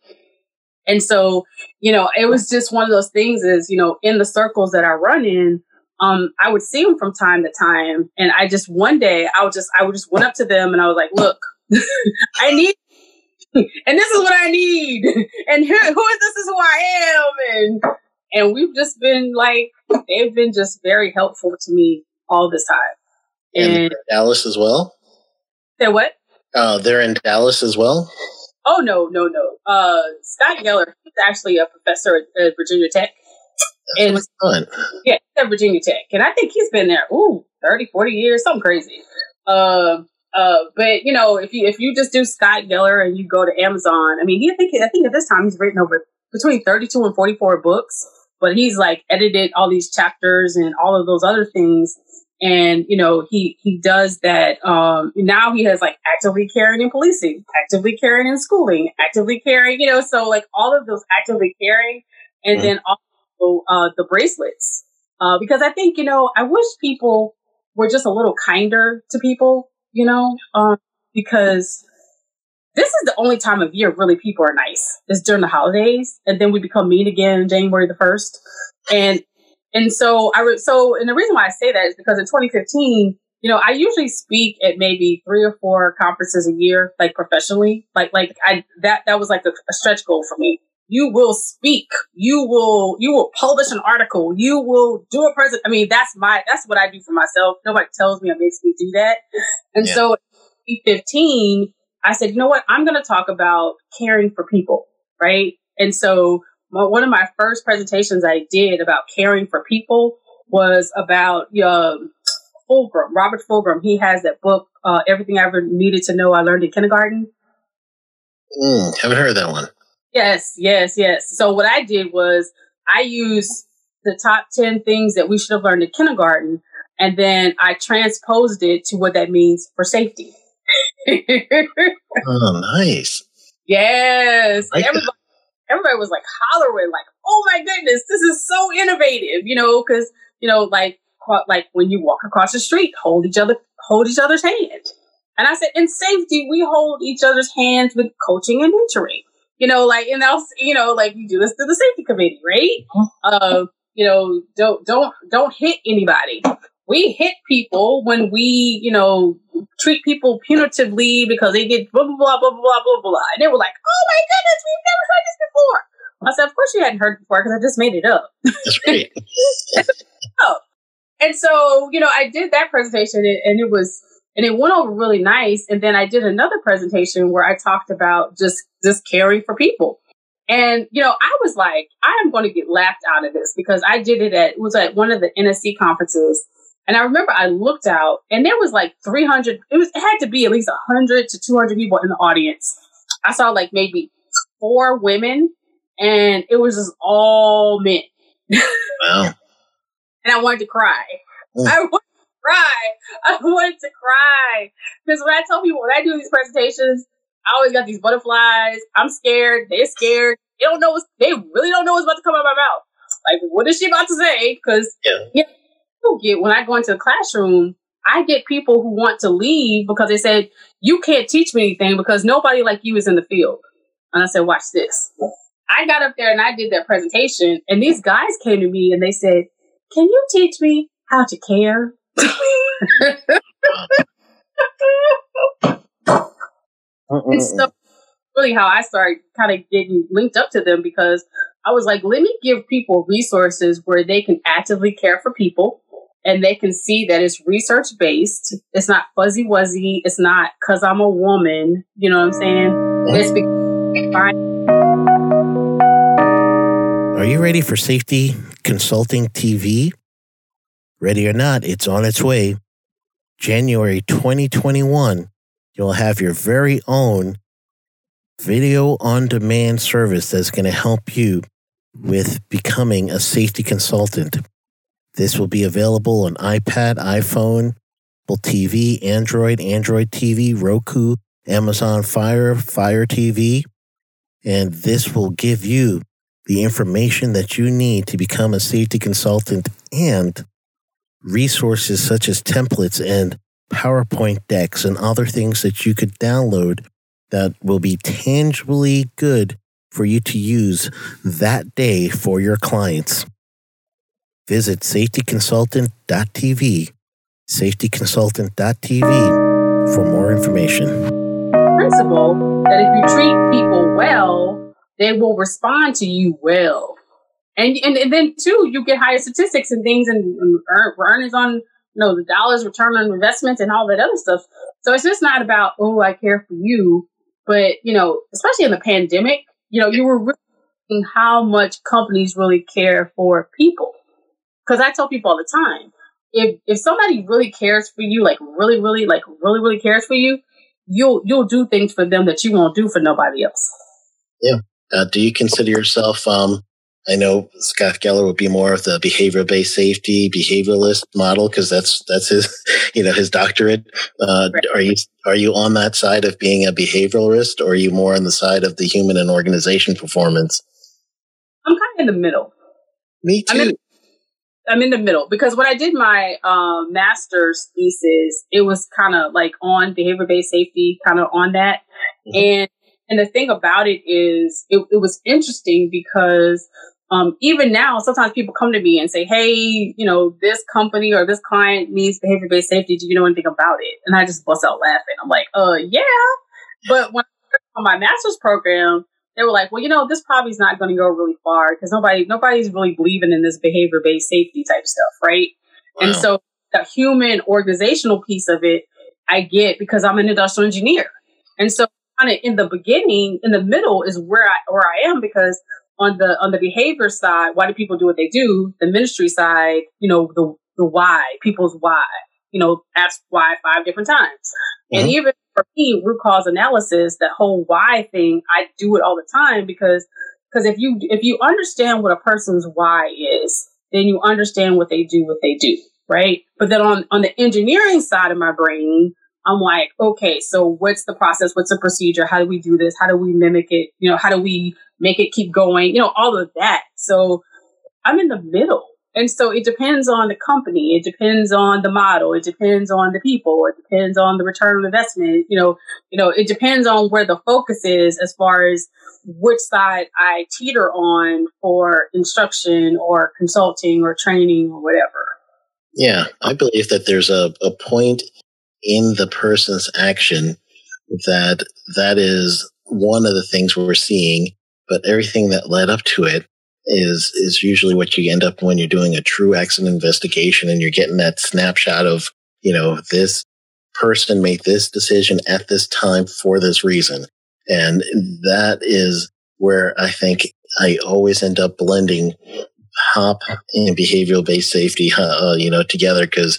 And so, you know, it was just one of those things is, you know, in the circles that I run in, um, I would see them from time to time. And I just, one day I would just, I would just went up to them and I was like, look, I need and this is what I need, and who, who is this is who I am, and and we've just been like they've been just very helpful to me all this time. And, and Dallas as well. Say what? Uh, they're in Dallas as well. Oh no, no, no. Uh, Scott Geller, he's actually a professor at, at Virginia Tech. That's and. Yeah, at Virginia Tech, and I think he's been there ooh 30, 40 years, something crazy. Uh, uh, but you know, if you if you just do Scott Geller and you go to Amazon, I mean, he I think I think at this time he's written over between thirty two and forty four books, but he's like edited all these chapters and all of those other things. and you know he he does that um now he has like actively caring in policing actively caring in schooling actively caring you know so like all of those actively caring and mm-hmm. then also uh the bracelets uh because i think you know i wish people were just a little kinder to people you know um because this is the only time of year really people are nice is during the holidays and then we become mean again january the 1st and and so I re- so and the reason why I say that is because in 2015, you know, I usually speak at maybe three or four conferences a year, like professionally. Like like I that that was like a, a stretch goal for me. You will speak. You will you will publish an article. You will do a present. I mean, that's my that's what I do for myself. Nobody tells me or makes me do that. And yeah. so, 15, I said, you know what? I'm going to talk about caring for people, right? And so one of my first presentations I did about caring for people was about um, Fulghum, Robert Fulghum. He has that book, uh, Everything I Ever Needed to Know I Learned in Kindergarten. Mm, haven't heard that one. Yes, yes, yes. So what I did was I used the top 10 things that we should have learned in kindergarten, and then I transposed it to what that means for safety. oh, nice. Yes. Like everybody, everybody was like hollering, like, "Oh my goodness, this is so innovative!" You know, because you know, like, like when you walk across the street, hold each other, hold each other's hand. And I said, in safety, we hold each other's hands with coaching and mentoring. You know, like, and else, you know, like you do this to the safety committee, right? Uh, you know, don't don't don't hit anybody we hit people when we, you know, treat people punitively because they did blah, blah, blah, blah, blah, blah, blah. And they were like, oh my goodness, we've never heard this before. I said, of course you hadn't heard before because I just made it up. That's right. oh. And so, you know, I did that presentation and it was, and it went over really nice. And then I did another presentation where I talked about just, just caring for people. And, you know, I was like, I am going to get laughed out of this because I did it at, it was at one of the NSC conferences and I remember I looked out and there was like 300, it was, it had to be at least 100 to 200 people in the audience. I saw like maybe four women and it was just all men. Wow. and I wanted to cry. Mm. I wanted cry. I wanted to cry. Because when I tell people, when I do these presentations, I always got these butterflies. I'm scared. They're scared. They don't know what's, they really don't know what's about to come out of my mouth. Like, what is she about to say? Because yeah. yeah get when I go into the classroom, I get people who want to leave because they said, You can't teach me anything because nobody like you is in the field. And I said, Watch this. I got up there and I did that presentation, and these guys came to me and they said, Can you teach me how to care? it's so really how I started kind of getting linked up to them because I was like, let me give people resources where they can actively care for people and they can see that it's research based. It's not fuzzy wuzzy. It's not because I'm a woman. You know what I'm saying? It's because Are you ready for Safety Consulting TV? Ready or not, it's on its way. January 2021, you'll have your very own video on demand service that's going to help you with becoming a safety consultant. This will be available on iPad, iPhone, Apple TV, Android, Android TV, Roku, Amazon Fire, Fire TV. And this will give you the information that you need to become a safety consultant and resources such as templates and PowerPoint decks and other things that you could download that will be tangibly good for you to use that day for your clients. Visit safetyconsultant.tv, safetyconsultant.tv for more information. Principle that if you treat people well, they will respond to you well. And, and, and then too, you get higher statistics and things and, and earnings on you know the dollars return on investment and all that other stuff. So it's just not about oh I care for you, but you know especially in the pandemic, you know you were really how much companies really care for people because I tell people all the time, if if somebody really cares for you, like really, really, like really, really cares for you, you'll you'll do things for them that you won't do for nobody else. Yeah. Uh, do you consider yourself um, I know Scott Geller would be more of the behavior based safety behavioralist model because that's that's his you know his doctorate. Uh, right. Are you are you on that side of being a behavioralist, or are you more on the side of the human and organization performance? I'm kind of in the middle. Me too. I'm in, I'm in the middle because when I did my um, master's thesis, it was kind of like on behavior based safety, kind of on that. Mm-hmm. And and the thing about it is, it, it was interesting because um, even now, sometimes people come to me and say, "Hey, you know, this company or this client needs behavior-based safety. Do you know anything about it?" And I just bust out laughing. I'm like, "Uh, yeah." But when I started on my master's program, they were like, "Well, you know, this probably is not going to go really far because nobody, nobody's really believing in this behavior-based safety type stuff, right?" Wow. And so the human organizational piece of it, I get because I'm an industrial engineer, and so kind of in the beginning, in the middle is where I where I am because on the on the behavior side, why do people do what they do? The ministry side, you know, the the why, people's why. You know, ask why five different times. Mm-hmm. And even for me, root cause analysis, that whole why thing, I do it all the time because because if you if you understand what a person's why is, then you understand what they do, what they do, right? But then on on the engineering side of my brain, I'm like, okay, so what's the process? What's the procedure? How do we do this? How do we mimic it? You know, how do we make it keep going? You know, all of that. So I'm in the middle. And so it depends on the company. It depends on the model. It depends on the people. It depends on the return on investment. You know, you know, it depends on where the focus is as far as which side I teeter on for instruction or consulting or training or whatever. Yeah, I believe that there's a, a point in the person's action that that is one of the things we're seeing but everything that led up to it is is usually what you end up when you're doing a true accident investigation and you're getting that snapshot of you know this person made this decision at this time for this reason and that is where i think i always end up blending HOP and behavioral based safety uh, you know together because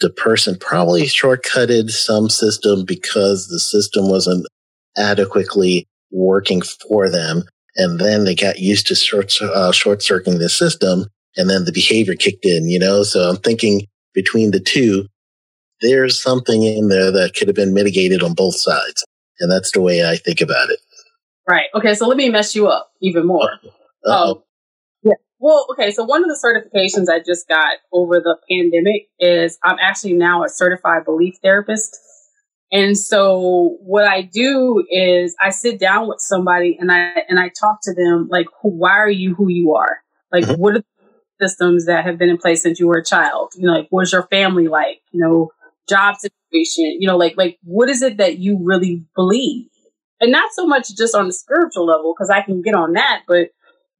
the person probably shortcutted some system because the system wasn't adequately working for them. And then they got used to short, uh, short circuiting the system and then the behavior kicked in, you know? So I'm thinking between the two, there's something in there that could have been mitigated on both sides. And that's the way I think about it. Right. Okay. So let me mess you up even more. Uh-oh. Um, well, okay, so one of the certifications I just got over the pandemic is I'm actually now a certified belief therapist. And so what I do is I sit down with somebody and I and I talk to them like who, why are you who you are? Like mm-hmm. what are the systems that have been in place since you were a child? You know, like what's your family like? You know, job situation, you know, like like what is it that you really believe? And not so much just on the spiritual level, because I can get on that, but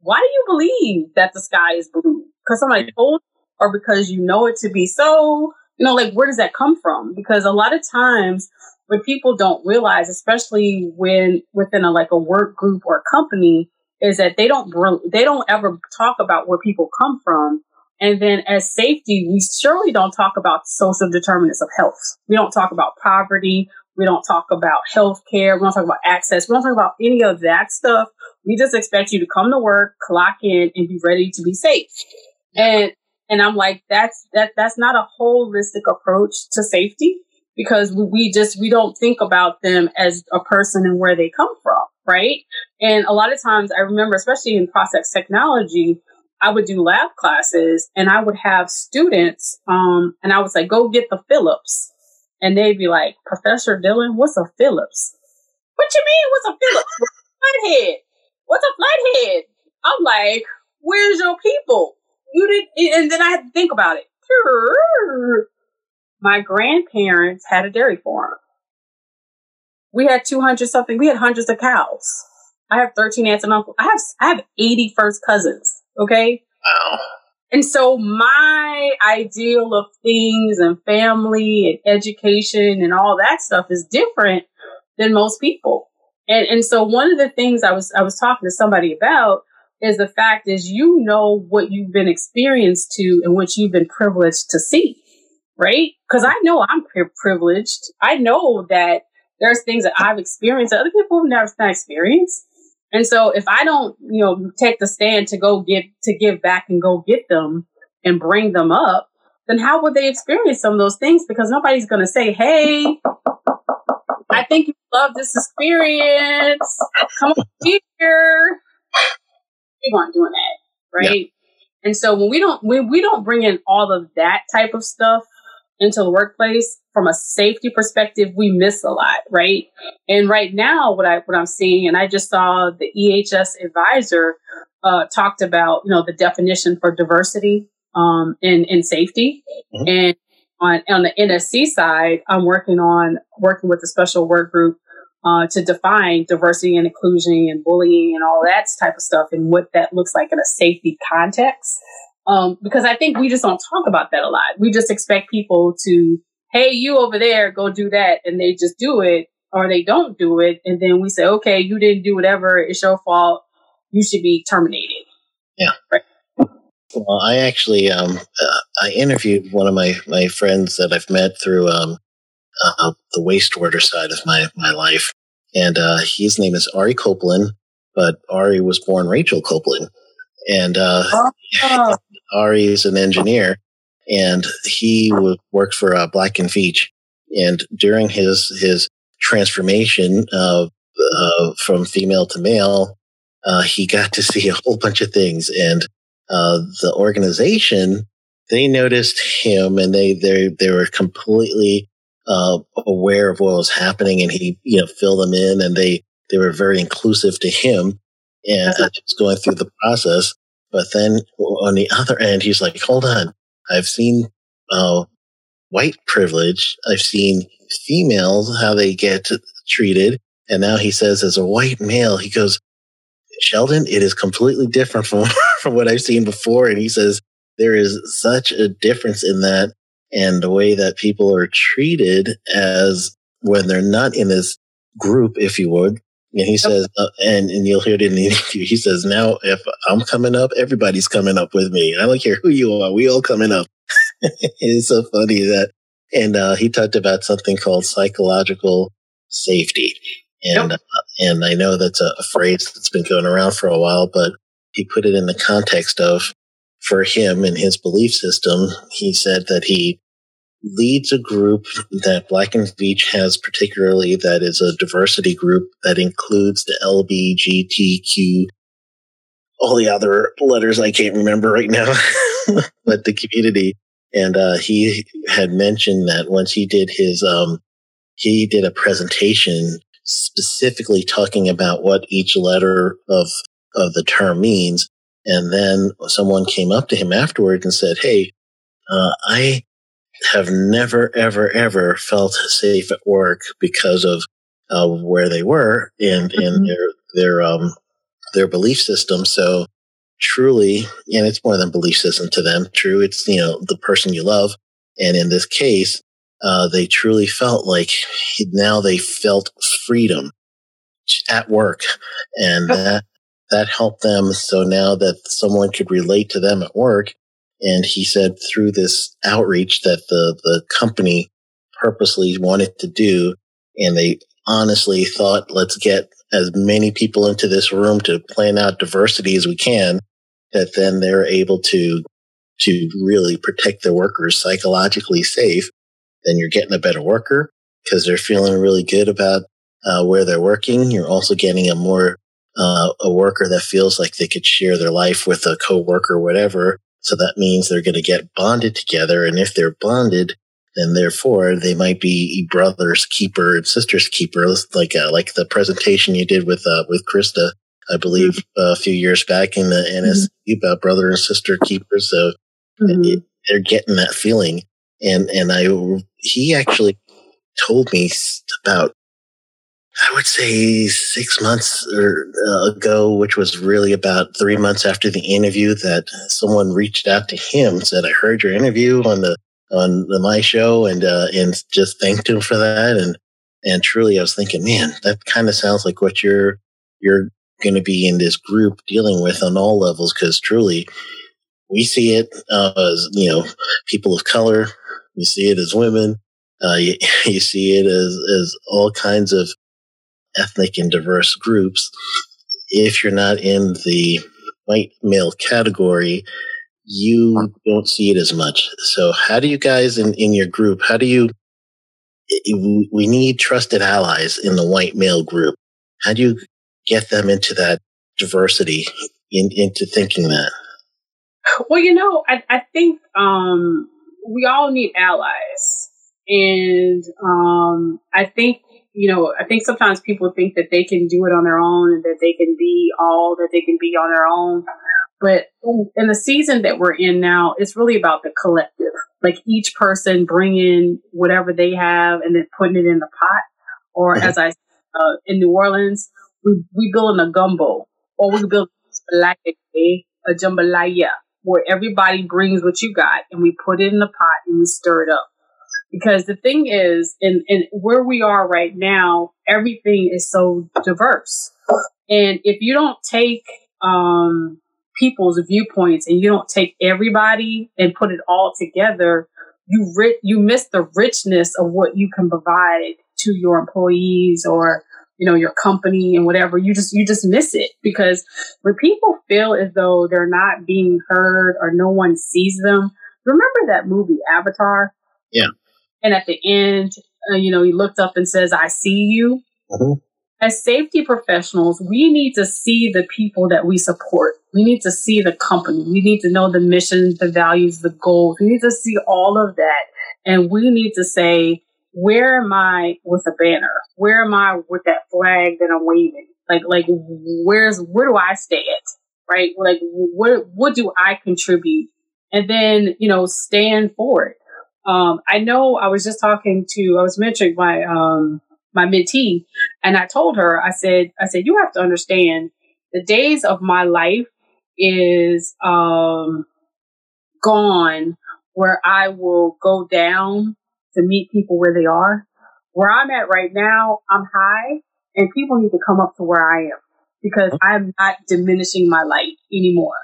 why do you believe that the sky is blue? Because somebody told you, or because you know it to be so? You know, like where does that come from? Because a lot of times what people don't realize, especially when within a like a work group or a company, is that they don't they don't ever talk about where people come from. And then as safety, we surely don't talk about social determinants of health. We don't talk about poverty. We don't talk about health care. We don't talk about access. We don't talk about any of that stuff. We just expect you to come to work, clock in, and be ready to be safe. And and I'm like, that's that that's not a holistic approach to safety because we just we don't think about them as a person and where they come from, right? And a lot of times I remember, especially in process technology, I would do lab classes and I would have students, um, and I would say, go get the Phillips. And they'd be like, Professor Dillon, what's a Phillips? What you mean, what's a Phillips? What's a Flathead. What's a flathead? I'm like, where's your people? You did, and then I had to think about it. My grandparents had a dairy farm. We had 200 something. We had hundreds of cows. I have 13 aunts and uncles. I have, I have 80 first cousins. Okay. Wow. And so my ideal of things and family and education and all that stuff is different than most people. And and so one of the things I was I was talking to somebody about is the fact is you know what you've been experienced to and what you've been privileged to see, right? Because I know I'm privileged. I know that there's things that I've experienced that other people have never experienced. And so if I don't, you know, take the stand to go get to give back and go get them and bring them up, then how would they experience some of those things? Because nobody's going to say, "Hey, I think you love this experience. Come here." We weren't doing that, right? Yeah. And so when we don't when we don't bring in all of that type of stuff into the workplace from a safety perspective, we miss a lot, right? And right now, what I what I'm seeing, and I just saw the EHS advisor uh, talked about, you know, the definition for diversity um, in in safety, mm-hmm. and on on the NSC side, I'm working on working with a special work group uh, to define diversity and inclusion and bullying and all that type of stuff and what that looks like in a safety context. Um, because I think we just don't talk about that a lot. We just expect people to, hey, you over there, go do that, and they just do it, or they don't do it, and then we say, okay, you didn't do whatever, it's your fault, you should be terminated. Yeah. Right. Well, I actually um, uh, I interviewed one of my my friends that I've met through um, uh, the wastewater side of my my life, and uh, his name is Ari Copeland, but Ari was born Rachel Copeland, and uh, oh. Ari is an engineer, and he worked for uh, Black and Veatch. And during his his transformation uh, uh, from female to male, uh, he got to see a whole bunch of things. And uh, the organization they noticed him, and they they they were completely uh, aware of what was happening, and he you know filled them in, and they they were very inclusive to him, and just going through the process. But then on the other end, he's like, hold on. I've seen uh, white privilege. I've seen females, how they get treated. And now he says, as a white male, he goes, Sheldon, it is completely different from, from what I've seen before. And he says, there is such a difference in that and the way that people are treated as when they're not in this group, if you would, and he says, uh, and, and you'll hear it in the interview. He says, now if I'm coming up, everybody's coming up with me. I don't care who you are. We all coming up. it's so funny that, and, uh, he talked about something called psychological safety. And, yep. uh, and I know that's a, a phrase that's been going around for a while, but he put it in the context of for him and his belief system. He said that he leads a group that Black and Veatch has particularly that is a diversity group that includes the LBGTQ, all the other letters I can't remember right now, but the community. And uh, he had mentioned that once he did his, um, he did a presentation specifically talking about what each letter of of the term means. And then someone came up to him afterward and said, "Hey, uh, I have never, ever, ever felt safe at work because of uh, where they were and mm-hmm. and their their um their belief system. So truly, and it's more than belief system to them. True, it's you know the person you love, and in this case, uh, they truly felt like now they felt freedom at work, and that that helped them. So now that someone could relate to them at work, and he said through this outreach that the, the company purposely wanted to do, and they honestly thought, let's get as many people into this room to plan out diversity as we can, that then they're able to, to really protect their workers psychologically safe. Then you're getting a better worker because they're feeling really good about uh, where they're working. You're also getting a more uh, a worker that feels like they could share their life with a coworker, or whatever, so that means they're going to get bonded together. And if they're bonded, then therefore they might be brother's keeper and sister's keeper, like uh, like the presentation you did with uh, with Krista, I believe, mm-hmm. uh, a few years back in the NSC mm-hmm. about brother and sister keepers. So mm-hmm. they're getting that feeling. And and I he actually told me about I would say six months or, uh, ago, which was really about three months after the interview, that someone reached out to him, said, "I heard your interview on the on the my show," and uh, and just thanked him for that. And and truly, I was thinking, man, that kind of sounds like what you're you're going to be in this group dealing with on all levels, because truly, we see it uh, as you know people of color, you see it as women, uh, you, you see it as as all kinds of ethnic and diverse groups. if you're not in the white male category, you don't see it as much. So how do you guys in, in your group, how do you, we need trusted allies in the white male group. How do you get them into that diversity, in, into thinking that? Well, you know, I, I think um, we all need allies. And um, I think you know, I think sometimes people think that they can do it on their own and that they can be all that they can be on their own. But in the season that we're in now, it's really about the collective. Like each person bringing whatever they have and then putting it in the pot. Or mm-hmm. as I uh, in New Orleans, we we build a gumbo, or we build a jambalaya, where everybody brings what you got and we put it in the pot and we stir it up. Because the thing is, in, in where we are right now, everything is so diverse. And if you don't take um, people's viewpoints and you don't take everybody and put it all together, you ri- you miss the richness of what you can provide to your employees or you know your company and whatever. You just you just miss it. Because when people feel as though they're not being heard or no one sees them remember that movie avatar? Yeah and at the end, uh, you know, he looked up and says, I see you. Mm-hmm. As safety professionals, we need to see the people that we support. We need to see the company. We need to know the mission, the values, the goals. We need to see all of that. And we need to say, where am I with a banner? Where am I with that flag that I'm waving? Like, like, where's, where do I stand? Right? Like, what, what do I contribute? And then, you know, stand for it. Um, I know I was just talking to, I was mentioning my, um, my mentee and I told her, I said, I said, you have to understand the days of my life is, um, gone where I will go down to meet people where they are. Where I'm at right now, I'm high and people need to come up to where I am because I'm not diminishing my light anymore.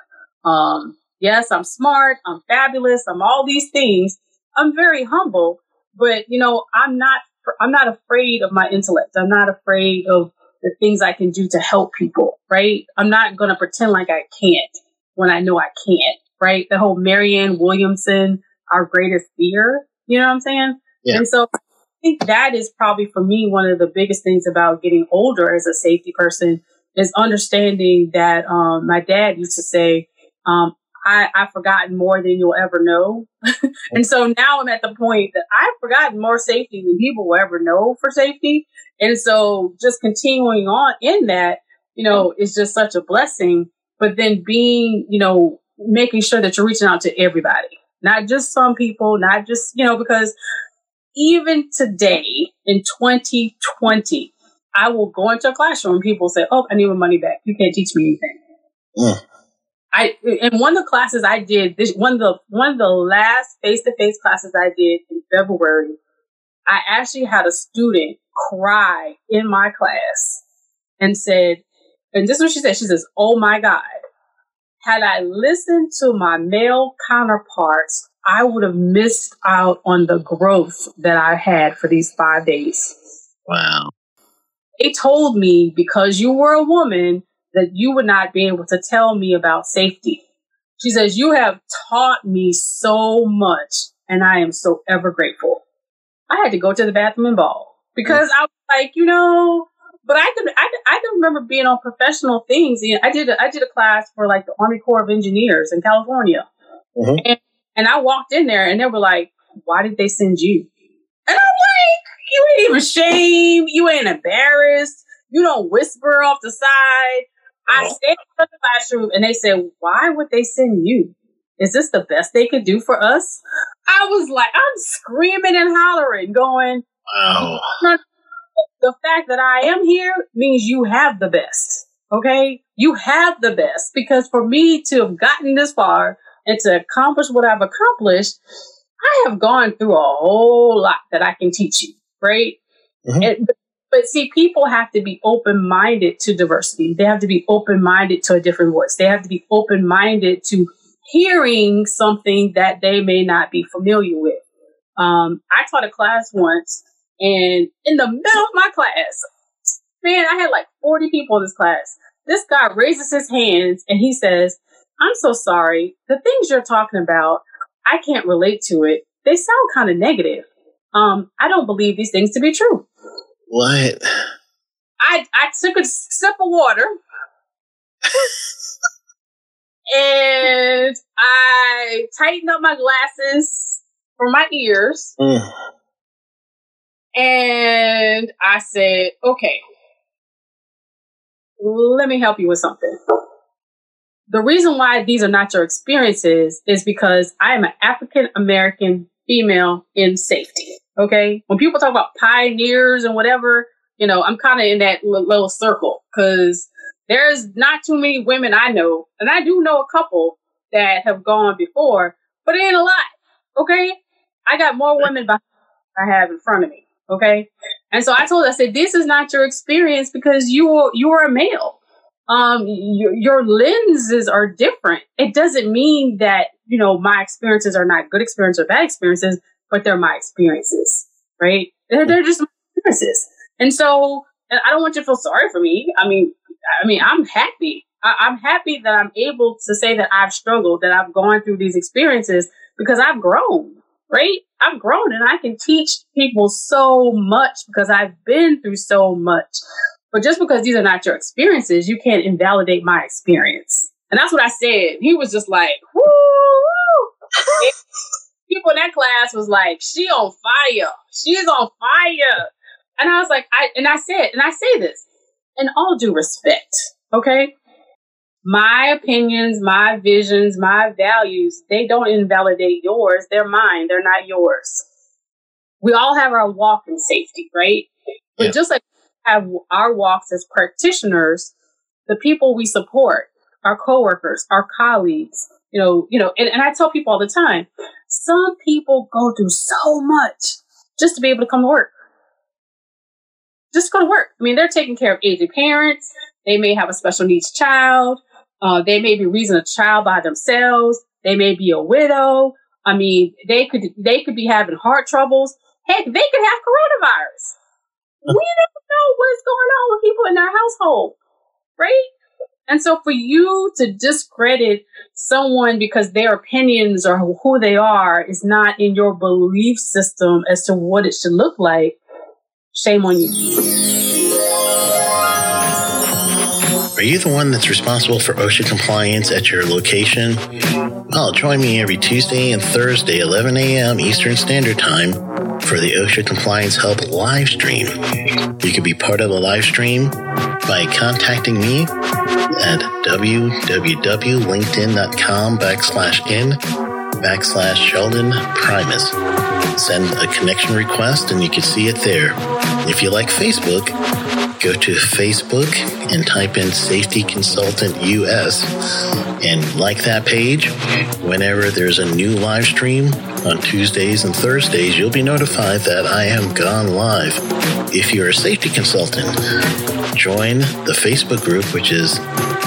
Um, yes, I'm smart. I'm fabulous. I'm all these things, I'm very humble, but you know, I'm not I'm not afraid of my intellect. I'm not afraid of the things I can do to help people, right? I'm not going to pretend like I can't when I know I can't, right? The whole Marianne Williamson, our greatest fear, you know what I'm saying? Yeah. And so I think that is probably for me one of the biggest things about getting older as a safety person is understanding that um, my dad used to say, um, I, I've forgotten more than you'll ever know. and so now I'm at the point that I've forgotten more safety than people will ever know for safety. And so just continuing on in that, you know, is just such a blessing. But then being, you know, making sure that you're reaching out to everybody, not just some people, not just, you know, because even today in 2020, I will go into a classroom and people say, Oh, I need my money back. You can't teach me anything. Mm. I in one of the classes I did this one of the one of the last face to face classes I did in February, I actually had a student cry in my class and said, and this is what she said. She says, "Oh my God, had I listened to my male counterparts, I would have missed out on the growth that I had for these five days." Wow. They told me because you were a woman, that you would not be able to tell me about safety. She says, You have taught me so much, and I am so ever grateful. I had to go to the bathroom and bawl because I was like, you know, but I can I, I can remember being on professional things. I did, a, I did a class for like the Army Corps of Engineers in California, mm-hmm. and, and I walked in there, and they were like, "Why did they send you?" And I'm like, "You ain't even ashamed. You ain't embarrassed. You don't whisper off the side. I stayed in the classroom and they said, Why would they send you? Is this the best they could do for us? I was like, I'm screaming and hollering, going, Wow. The fact that I am here means you have the best. Okay? You have the best because for me to have gotten this far and to accomplish what I've accomplished, I have gone through a whole lot that I can teach you, right? Mm-hmm. But see, people have to be open minded to diversity. They have to be open minded to a different voice. They have to be open minded to hearing something that they may not be familiar with. Um, I taught a class once, and in the middle of my class, man, I had like 40 people in this class. this guy raises his hands and he says, I'm so sorry. The things you're talking about, I can't relate to it. They sound kind of negative. Um, I don't believe these things to be true. What? I, I took a sip of water and I tightened up my glasses for my ears. Mm. And I said, okay, let me help you with something. The reason why these are not your experiences is because I am an African American female in safety. Okay. When people talk about pioneers and whatever, you know, I'm kind of in that l- little circle because there's not too many women I know, and I do know a couple that have gone before, but it ain't a lot. Okay. I got more women behind I have in front of me. Okay. And so I told her, I said, this is not your experience because you are, you are a male. Um, your, your lenses are different. It doesn't mean that, you know, my experiences are not good experiences or bad experiences, but they're my experiences, right? They're, they're just my experiences. And so and I don't want you to feel sorry for me. I mean, I mean, I'm happy. I, I'm happy that I'm able to say that I've struggled, that I've gone through these experiences because I've grown, right? I've grown and I can teach people so much because I've been through so much. But just because these are not your experiences, you can't invalidate my experience. And that's what I said. He was just like, woo! People in that class was like, she on fire. She's on fire. And I was like, I and I said, and I say this in all due respect, okay? My opinions, my visions, my values, they don't invalidate yours. They're mine. They're not yours. We all have our walk in safety, right? But Yeah. just like we have our walks as practitioners, the people we support, our coworkers, our colleagues, you know, you know, and, and I tell people all the time, some people go through so much just to be able to come to work just go to work. I mean, they're taking care of aging parents. They may have a special needs child. Uh, they may be raising a child by themselves. They may be a widow. I mean, they could they could be having heart troubles. Heck, they could have coronavirus. We don't know what's going on with people in their household, right? And so, for you to discredit someone because their opinions or who they are is not in your belief system as to what it should look like, shame on you. Are you the one that's responsible for OSHA compliance at your location? Well, join me every Tuesday and Thursday, 11 a.m. Eastern Standard Time, for the OSHA Compliance Help live stream. You can be part of the live stream by contacting me at www.linkedin.com backslash in backslash Sheldon Primus. Send a connection request and you can see it there. If you like Facebook, go to Facebook and type in Safety Consultant US and like that page. Whenever there's a new live stream on Tuesdays and Thursdays, you'll be notified that I am gone live. If you're a safety consultant, join the Facebook group, which is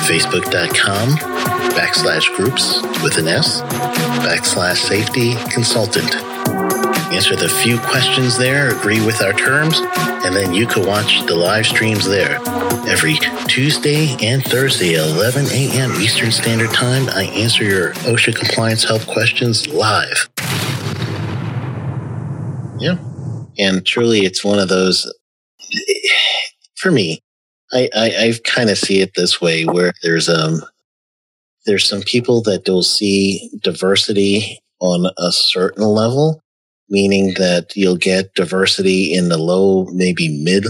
facebook.com backslash groups with an S backslash safety consultant answer the few questions there, agree with our terms, and then you can watch the live streams there. Every Tuesday and Thursday at 11 a.m. Eastern Standard Time, I answer your OSHA compliance help questions live. Yeah. And truly, it's one of those, for me, I, I, I kind of see it this way where there's, um, there's some people that will see diversity on a certain level meaning that you'll get diversity in the low, maybe mid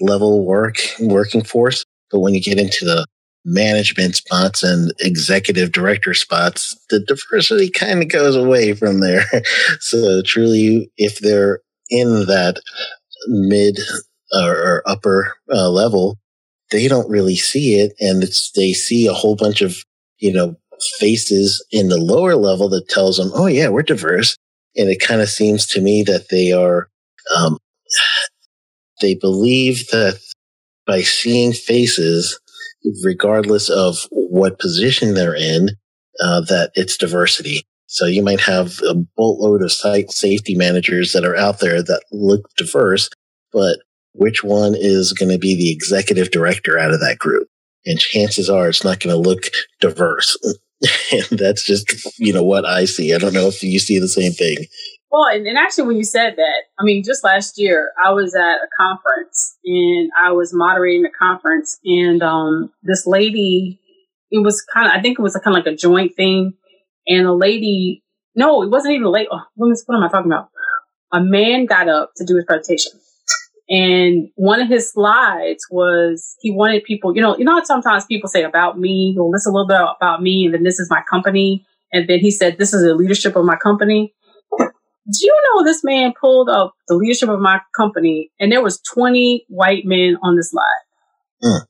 level work working force. But when you get into the management spots and executive director spots, the diversity kind of goes away from there. so truly, if they're in that mid or, upper uh, level, they don't really see it. And it's, they see a whole bunch of, you know, faces in the lower level that tells them, oh yeah, we're diverse and it kind of seems to me that they are um, they believe that by seeing faces regardless of what position they're in uh, that it's diversity so you might have a boatload of site safety managers that are out there that look diverse but which one is going to be the executive director out of that group and chances are it's not going to look diverse. And that's just, you know, what I see. I don't know if you see the same thing. Well, and, and, actually, when you said that, I mean, just last year, I was at a conference and I was moderating a conference, and um, this lady, it was kind of, I think it was kind of like a joint thing, and a lady, no, it wasn't even a lady. Oh, what, what am I talking about? A man got up to do his presentation, and one of his slides was he wanted people, you know, you know, sometimes people say about me, well, this a little bit about me, and then this is my company, and then he said, this is the leadership of my company. Do you know this man pulled up the leadership of my company and there was 20 white men on the slide? Mm.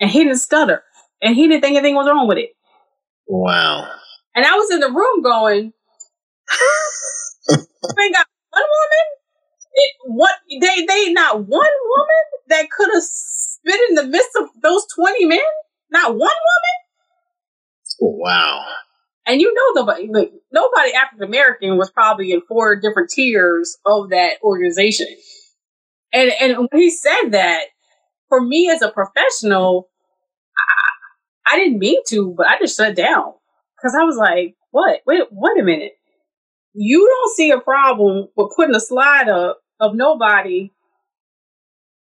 and he didn't stutter and he didn't think anything was wrong with it. Wow. And i was in the room going they got one woman it, what they they not one woman that could have spit in the midst of those 20 men not one woman wow and you know nobody, like, nobody African American was probably in four different tiers of that organization. And and when he said that, for me as a professional, I, I didn't mean to, but I just shut down because I was like, "What? Wait, wait a minute! You don't see a problem with putting a slide up of nobody."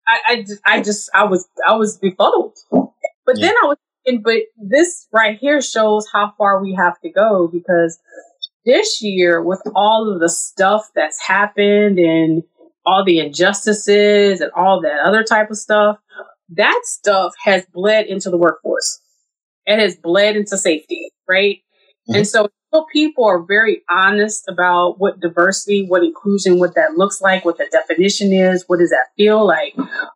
I, I, I just, I was, I was befuddled. But yeah. then I was and but this right here shows how far we have to go because this year with all of the stuff that's happened and all the injustices and all that other type of stuff that stuff has bled into the workforce it has bled into safety right mm-hmm. and so people are very honest about what diversity, what inclusion, what that looks like, what the definition is, what does that feel like.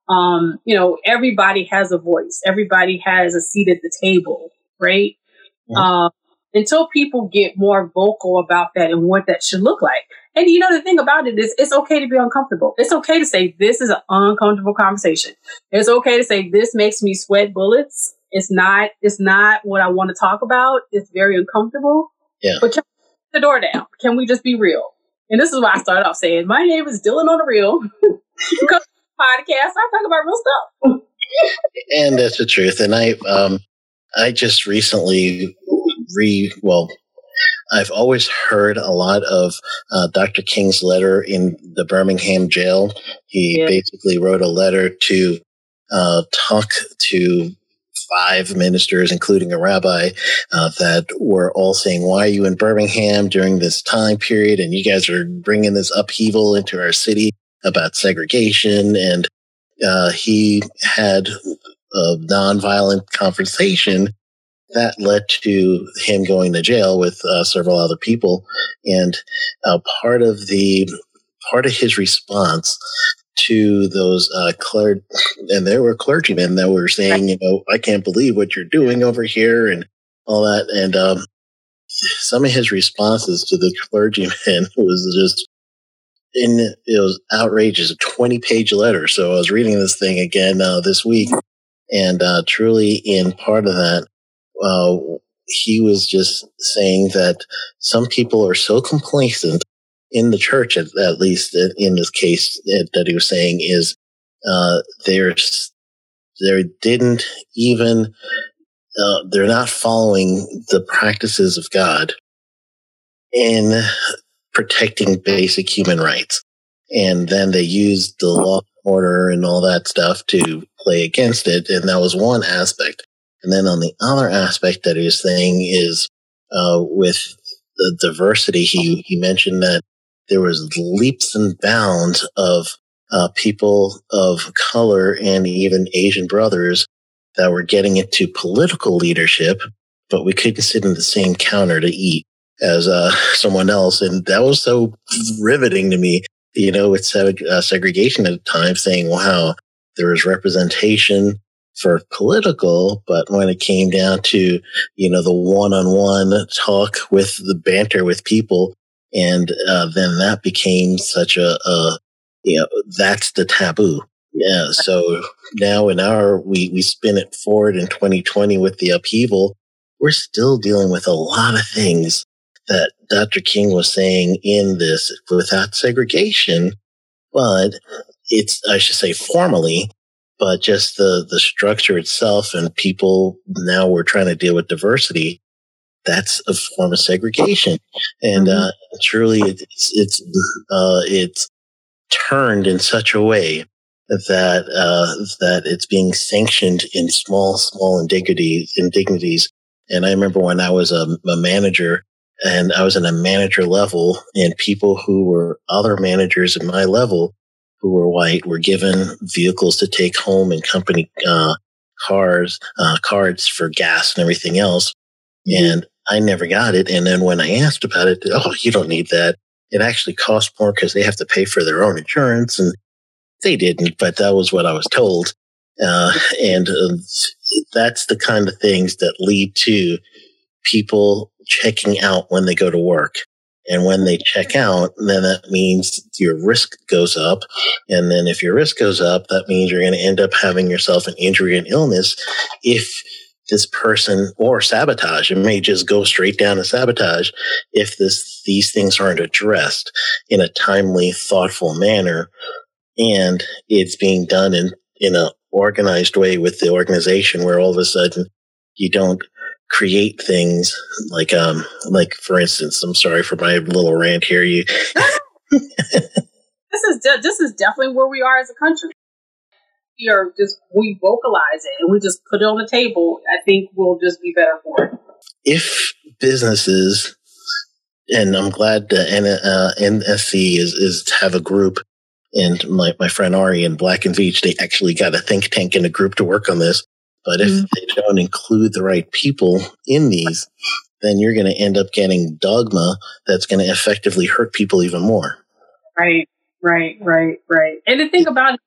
Um, you know, everybody has a voice, everybody has a seat at the table, right? Um, until people get more vocal about that and what that should look like. And you know, the thing about it is it's okay to be uncomfortable. It's okay to say this is an uncomfortable conversation. It's okay to say this makes me sweat bullets. It's not, it's not what I want to talk about. It's very uncomfortable. Yeah. But can the door down? Can we just be real? And this is why I started off saying, my name is Dillon on the Real. because podcast, I talk about real stuff. and that's the truth. And I, um, I just recently re, well, I've always heard a lot of uh, Dr. King's letter in the Birmingham jail. He yeah. basically wrote a letter to uh, talk to five ministers, including a rabbi, uh, that were all saying, "Why are you in Birmingham during this time period? And you guys are bringing this upheaval into our city about segregation." And uh, he had a nonviolent conversation that led to him going to jail with uh, several other people. And uh, part of the part of his response to those uh, clergy, and there were clergymen that were saying, you know, I can't believe what you're doing over here and all that. And um, some of his responses to the clergymen was just in it was outrageous, a 20 page letter. So I was reading this thing again uh, this week, and uh, truly, in part of that, uh, he was just saying that some people are so complacent in the church, at, at least in this case that he was saying, is uh, there's there didn't even uh, they're not following the practices of God in protecting basic human rights, and then they used the law order and all that stuff to play against it, and that was one aspect. And then on the other aspect that he was saying is uh, with the diversity, he he mentioned that there was leaps and bounds of uh, people of color and even Asian brothers that were getting into political leadership, but we couldn't sit in the same counter to eat as uh, someone else. And that was so riveting to me, you know, with seg- uh, segregation at the time, saying, wow, there was representation for political, but when it came down to, you know, the one on one talk with the banter with people, and uh, then that became such a, a you know that's the taboo. Yeah so now in our we we spin it forward in 2020 with the upheaval we're still dealing with a lot of things that dr king was saying in this without segregation but it's i should say formally but just the the structure itself and people now we're trying to deal with diversity that's a form of segregation and mm-hmm. uh, truly it's it's uh, it's turned in such a way that uh, that it's being sanctioned in small small indignities indignities and i remember when i was a, a manager and i was in a manager level and people who were other managers at my level who were white were given vehicles to take home and company uh, cars, uh, cards for gas and everything else. Mm-hmm. And I never got it. And then when I asked about it, oh, you don't need that. It actually costs more because they have to pay for their own insurance. And they didn't, but that was what I was told. Uh, and uh, that's the kind of things that lead to people checking out when they go to work. And when they check out, then that means your risk goes up. And then if your risk goes up, that means you're going to end up having yourself an injury and illness if this person or sabotage. It may just go straight down to sabotage if this these things aren't addressed in a timely, thoughtful manner, and it's being done in in a organized way with the organization where all of a sudden you don't create things like um like for instance i'm sorry for my little rant here you this is de- this is definitely where we are as a country we are just we vocalize it and we just put it on the table i think we'll just be better for it if businesses and i'm glad that N- uh, nsc is is have a group and my, my friend Ari in Black and Veatch, they actually got a think tank and a group to work on this. But if mm-hmm. they don't include the right people in these, then you're going to end up getting dogma that's going to effectively hurt people even more. Right, right, right, right. And the thing about it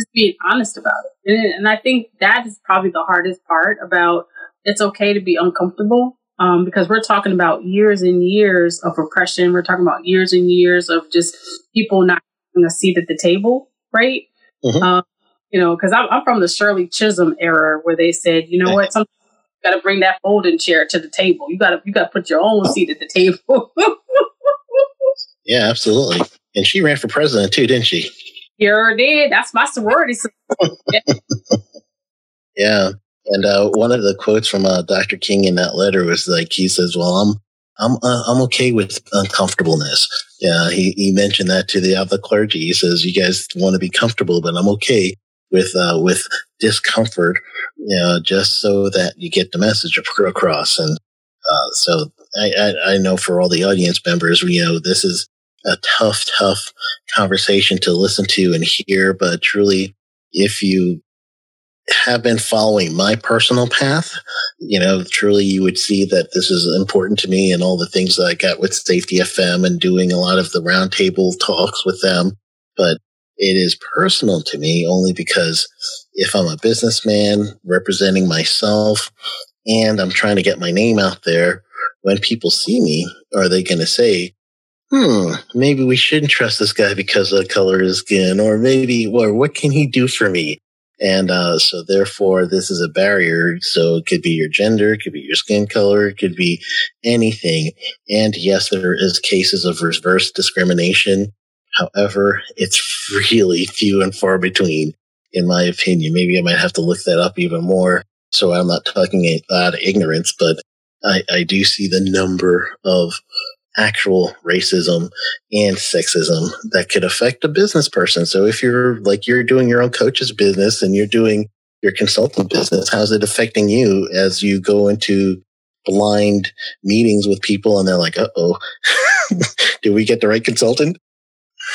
is being honest about it. And, and I think that is probably the hardest part about it's okay to be uncomfortable um, because we're talking about years and years of oppression. We're talking about years and years of just people not having a seat at the table, right? Mm-hmm. Um, you know, because I'm, I'm from the Shirley Chisholm era where they said, you know what, sometimes you got to bring that folding chair to the table. You got to you got to put your own seat at the table. yeah, absolutely. And she ran for president too, didn't she? Sure did. That's my sorority. yeah. And uh, one of the quotes from uh, Dr. King in that letter was like, he says, "Well, I'm I'm uh, I'm okay with uncomfortableness." Yeah, he, he mentioned that to the other clergy. He says, "You guys want to be comfortable, but I'm okay with uh, with discomfort, you know, just so that you get the message across. And uh, so I, I, I, know for all the audience members, you know, this is a tough, tough conversation to listen to and hear. But truly, if you have been following my personal path, you know, truly you would see that this is important to me and all the things that I got with Safety FM and doing a lot of the roundtable talks with them. But it is personal to me only because if I'm a businessman representing myself and I'm trying to get my name out there, when people see me, are they going to say, hmm, maybe we shouldn't trust this guy because of the color of his skin, or maybe, or what can he do for me? And uh, so, therefore, this is a barrier. So, it could be your gender, it could be your skin color, it could be anything. And yes, there is cases of reverse discrimination However, it's really few and far between, in my opinion. Maybe I might have to look that up even more. So I'm not talking out of ignorance, but I, I do see the number of actual racism and sexism that could affect a business person. So if you're like you're doing your own coach's business and you're doing your consulting business, how's it affecting you as you go into blind meetings with people and they're like, uh oh, do we get the right consultant?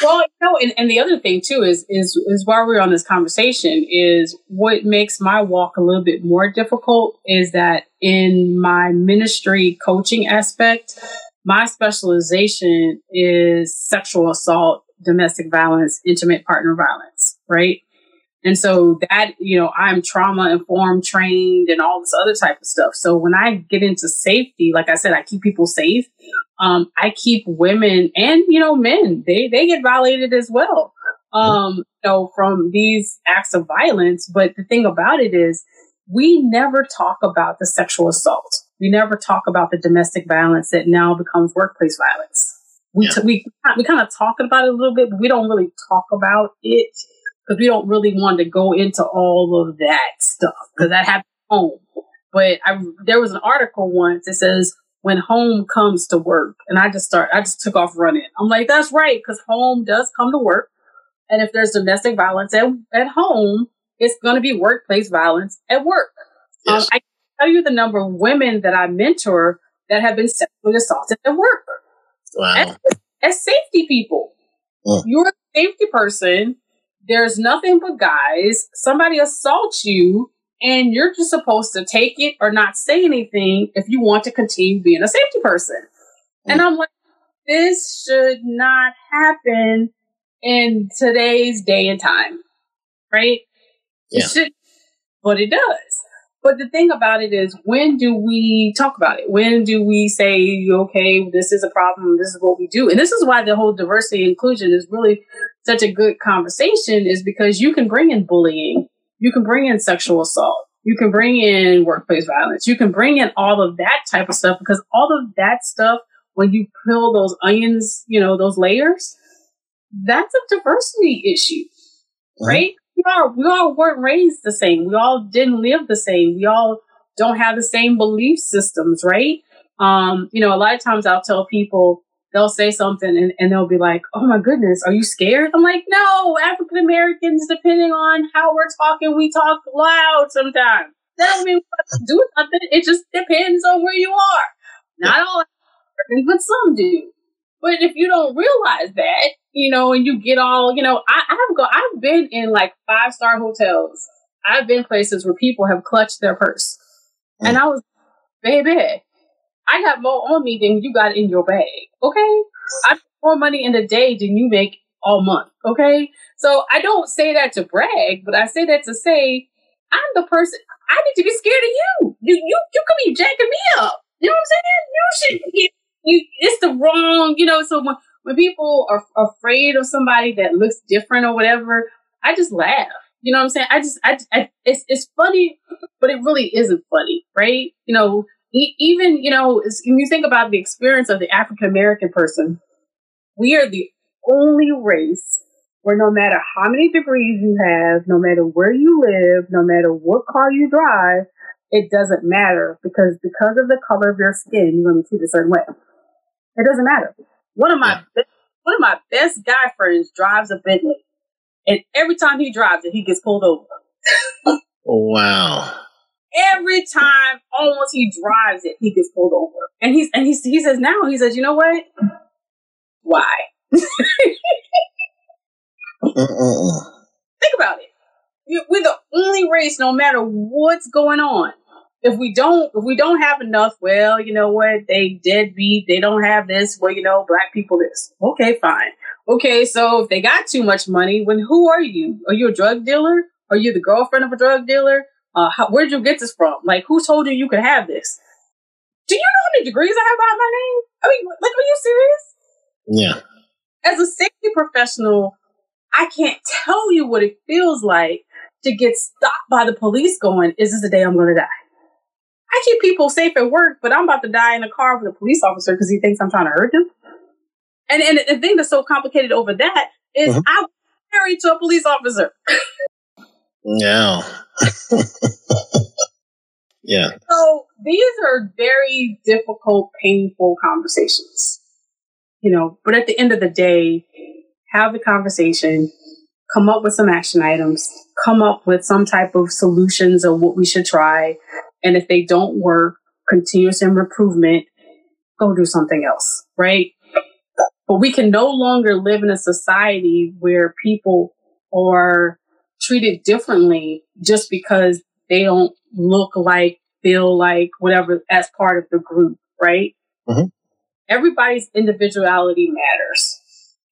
Well, you know, and, and the other thing too is is is while we're on this conversation is what makes my walk a little bit more difficult is that in my ministry coaching aspect, my specialization is sexual assault, domestic violence, intimate partner violence, right? And so that, you know, I'm trauma informed, trained, and all this other type of stuff. So when I get into safety, like I said, I keep people safe. Um, I keep women and, you know, men, they, they get violated as well. Um, you know, from these acts of violence. But the thing about it is we never talk about the sexual assault. We never talk about the domestic violence that now becomes workplace violence. We, yeah. t- we, we kind of talk about it a little bit, but we don't really talk about it because we don't really want to go into all of that stuff because that happens at home. But I, there was an article once that says when home comes to work, and I just start, I just took off running. I'm like, that's right, because home does come to work, and if there's domestic violence at, at home, it's going to be workplace violence at work. Um, yes. Um, I tell you the number of women that I mentor that have been sexually assaulted at work. Wow. As, as safety people, mm. you're a safety person there's nothing but guys. Somebody assaults you, and you're just supposed to take it or not say anything if you want to continue being a safety person. Mm. And I'm like, this should not happen in today's day and time, right? Yeah. It should, but it does. But the thing about it is, when do we talk about it? When do we say, okay, this is a problem, this is what we do? And this is why the whole diversity inclusion is really such a good conversation, is because you can bring in bullying, you can bring in sexual assault, you can bring in workplace violence, you can bring in all of that type of stuff because all of that stuff, when you peel those onions, you know, those layers, that's a diversity issue, right? We all we all weren't raised the same. We all didn't live the same. We all don't have the same belief systems, right? Um, you know, a lot of times I'll tell people they'll say something and, and they'll be like, Oh my goodness, are you scared? I'm like, No, African Americans, depending on how we're talking, we talk loud sometimes. That don't mean we do something. It just depends on where you are. Not all but some do. But if you don't realize that, you know, and you get all, you know, I, I've go, I've been in like five star hotels. I've been places where people have clutched their purse, mm. and I was, baby, I got more on me than you got in your bag. Okay, I make more money in a day than you make all month. Okay, so I don't say that to brag, but I say that to say I'm the person. I need to be scared of you. You you you could be jacking me up. You know what I'm saying? You should get you. It's the wrong. You know. So when when people are afraid of somebody that looks different or whatever, I just laugh. You know what I'm saying? I just, I, I it's, it's funny, but it really isn't funny, right? You know, e- even, you know, when you think about the experience of the African American person, we are the only race where no matter how many degrees you have, no matter where you live, no matter what car you drive, it doesn't matter because because of the color of your skin, you're going to be treated a certain way. It doesn't matter. One of my yeah. one of my best guy friends drives a Bentley, and every time he drives it, he gets pulled over. wow. Every time, almost he drives it, he gets pulled over, and he's and he's, he says now he says, you know what? Why? Think about it. We're the only race, no matter what's going on, if we don't if we don't have enough, well, you know what, they deadbeat, they don't have this, well, you know, black people this. Okay, fine. Okay, so if they got too much money, when who are you? Are you a drug dealer? Are you the girlfriend of a drug dealer? Uh, how, where did you get this from? Like, who told you you could have this? Do you know how many degrees I have by my name? I mean, like, are you serious? Yeah. As a safety professional, I can't tell you what it feels like to get stopped by the police going, is this the day I'm going to die? I keep people safe at work, but I'm about to die in a car with a police officer because he thinks I'm trying to hurt him. And and the thing that's so complicated over that is mm-hmm. I'm married to a police officer. yeah. yeah. So these are very difficult, painful conversations. You know, but at the end of the day, have the conversation, come up with some action items, come up with some type of solutions of what we should try, and if they don't work, continuous improvement, go do something else, right? But we can no longer live in a society where people are treated differently just because they don't look like, feel like, whatever, as part of the group, right? Mm-hmm. Everybody's individuality matters.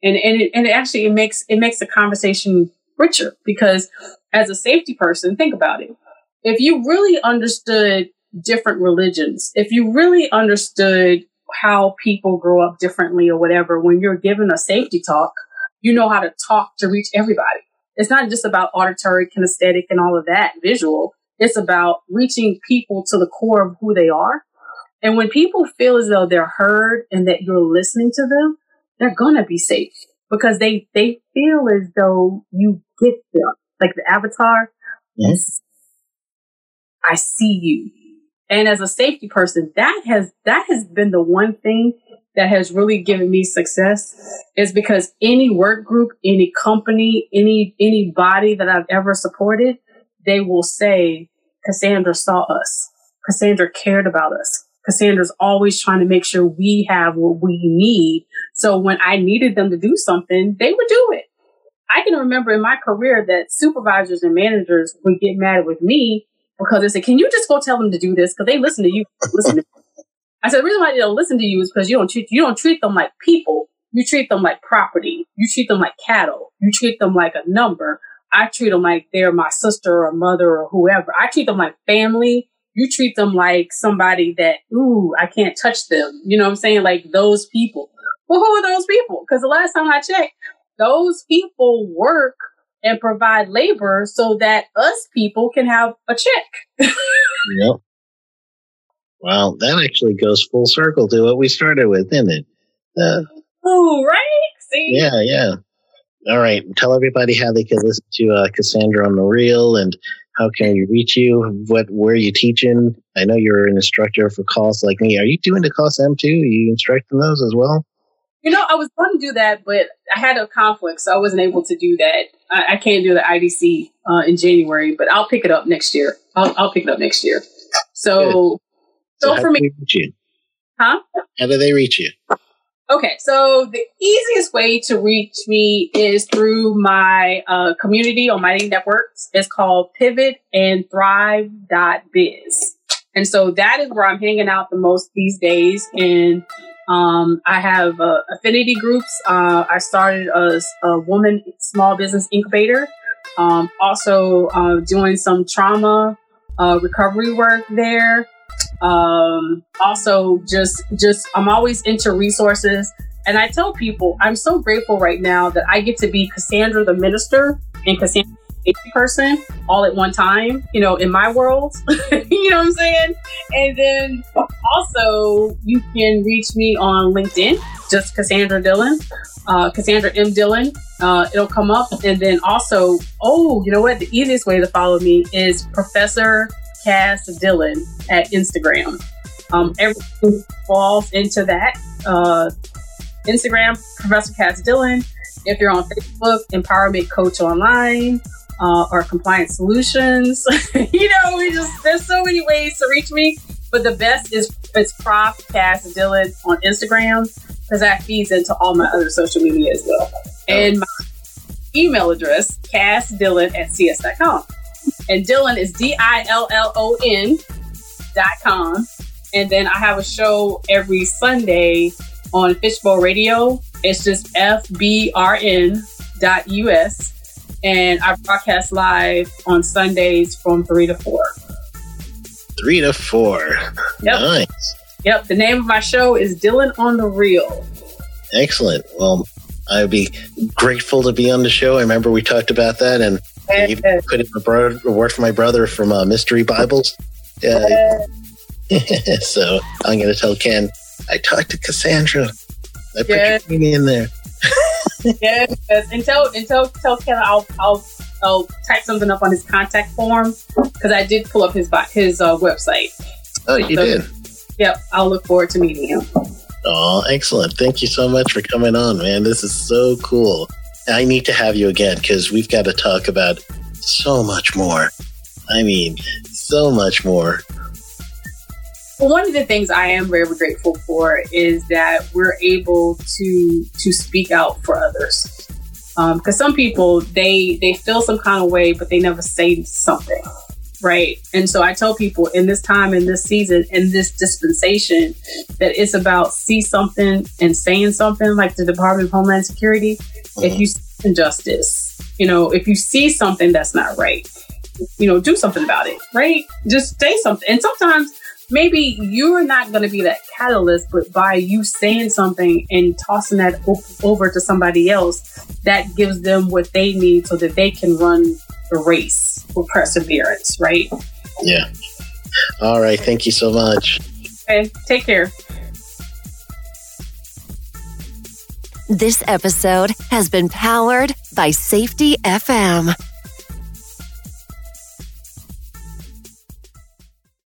And, and, it, and it actually, it makes, it makes the conversation richer because as a safety person, think about it if you really understood different religions, if you really understood how people grow up differently or whatever, when you're given a safety talk, you know how to talk to reach everybody. It's not just about auditory, kinesthetic, and all of that visual. It's about reaching people to the core of who they are. And when people feel as though they're heard and that you're listening to them, they're going to be safe because they they feel as though you get them, like the avatar. Yes, I see you. And as a safety person, that has that has been the one thing that has really given me success is because any work group, any company, any any body that I've ever supported, they will say, Cassandra saw us. Cassandra cared about us. Cassandra's always trying to make sure we have what we need. So when I needed them to do something, they would do it. I can remember in my career that supervisors and managers would get mad with me because they said, "Can you just go tell them to do this?" Because they listen to you. Listen. To I said the reason why they don't listen to you is because you don't treat you don't treat them like people. You treat them like property. You treat them like cattle. You treat them like a number. I treat them like they're my sister or mother or whoever. I treat them like family. You treat them like somebody that, ooh, I can't touch them. You know what I'm saying? Like those people. Well, who are those people? Because the last time I checked, those people work and provide labor so that us people can have a check. yep. Well, that actually goes full circle to what we started with, isn't it? Uh, oh, right. See? Yeah, yeah. All right. Tell everybody how they can listen to uh, Cassandra on the Real and how can we reach you? What where are you teaching? I know you're an instructor for calls like me. Are you doing the calls M too? Are you instructing those as well? You know, I was going to do that, but I had a conflict, so I wasn't able to do that. I, I can't do the IDC uh, in January, but I'll pick it up next year. I'll, I'll pick it up next year. So, so, so for me, huh? How do they reach you? Okay, so the easiest way to reach me is through my uh, community on Mighty Networks. It's called Pivot and Thrive.biz. And so that is where I'm hanging out the most these days. And um, I have uh, affinity groups. Uh, I started a, a, woman small business incubator. Um, also uh, doing some trauma uh, recovery work there. Um, also, just just I'm always into resources, and I tell people I'm so grateful right now that I get to be Cassandra the minister and Cassandra person all at one time, you know, in my world. you know what I'm saying? And then also you can reach me on LinkedIn, just Cassandra Dillon, uh, Cassandra M. Dillon. Uh, it'll come up. And then also, oh, you know what? The easiest way to follow me is Professor Cass Dillon at Instagram. Um, everything falls into that. Uh, Instagram, Professor Cass Dillon. If you're on Facebook, Empowerment Coach Online uh, or Compliance Solutions. you know, we just there's so many ways to reach me. But the best is it's Prof Cass Dillon on Instagram because that feeds into all my other social media as well. And my email address, cassdillon at cs.com. And Dillon is D I L L O N dot com. And then I have a show every Sunday on Fishbowl Radio. It's just fbrn dot us. And I broadcast live on Sundays from 3 to 4. 3 to 4. Yep. Nice. Yep. The name of my show is Dillon on the Real. Excellent. Well, I'd be grateful to be on the show. I remember we talked about that, and you put in a, bro- a, word for my brother from uh, Mystery Bibles. Uh, so I'm going to tell Ken, I talked to Cassandra. I put yes. your name in there. yes, and tell and tell tell Ken I'll I'll I'll type something up on his contact form because I did pull up his his uh, website. Oh, you so, did. Yep, I'll look forward to meeting him. Oh, excellent! Thank you so much for coming on, man. This is so cool. I need to have you again because we've got to talk about so much more. I mean, so much more. One of the things I am very grateful for is that we're able to to speak out for others. Because um, some people they they feel some kind of way, but they never say something, right? And so I tell people in this time, in this season, in this dispensation, that it's about see something and saying something, like the Department of Homeland Security. Mm-hmm. If you see injustice, you know, if you see something that's not right, you know, do something about it, right? Just say something. And sometimes maybe you're not going to be that catalyst, but by you saying something and tossing that over to somebody else, that gives them what they need so that they can run the race with perseverance, right? Yeah. All right. Thank you so much. Okay. Take care. This episode has been powered by Safety FM.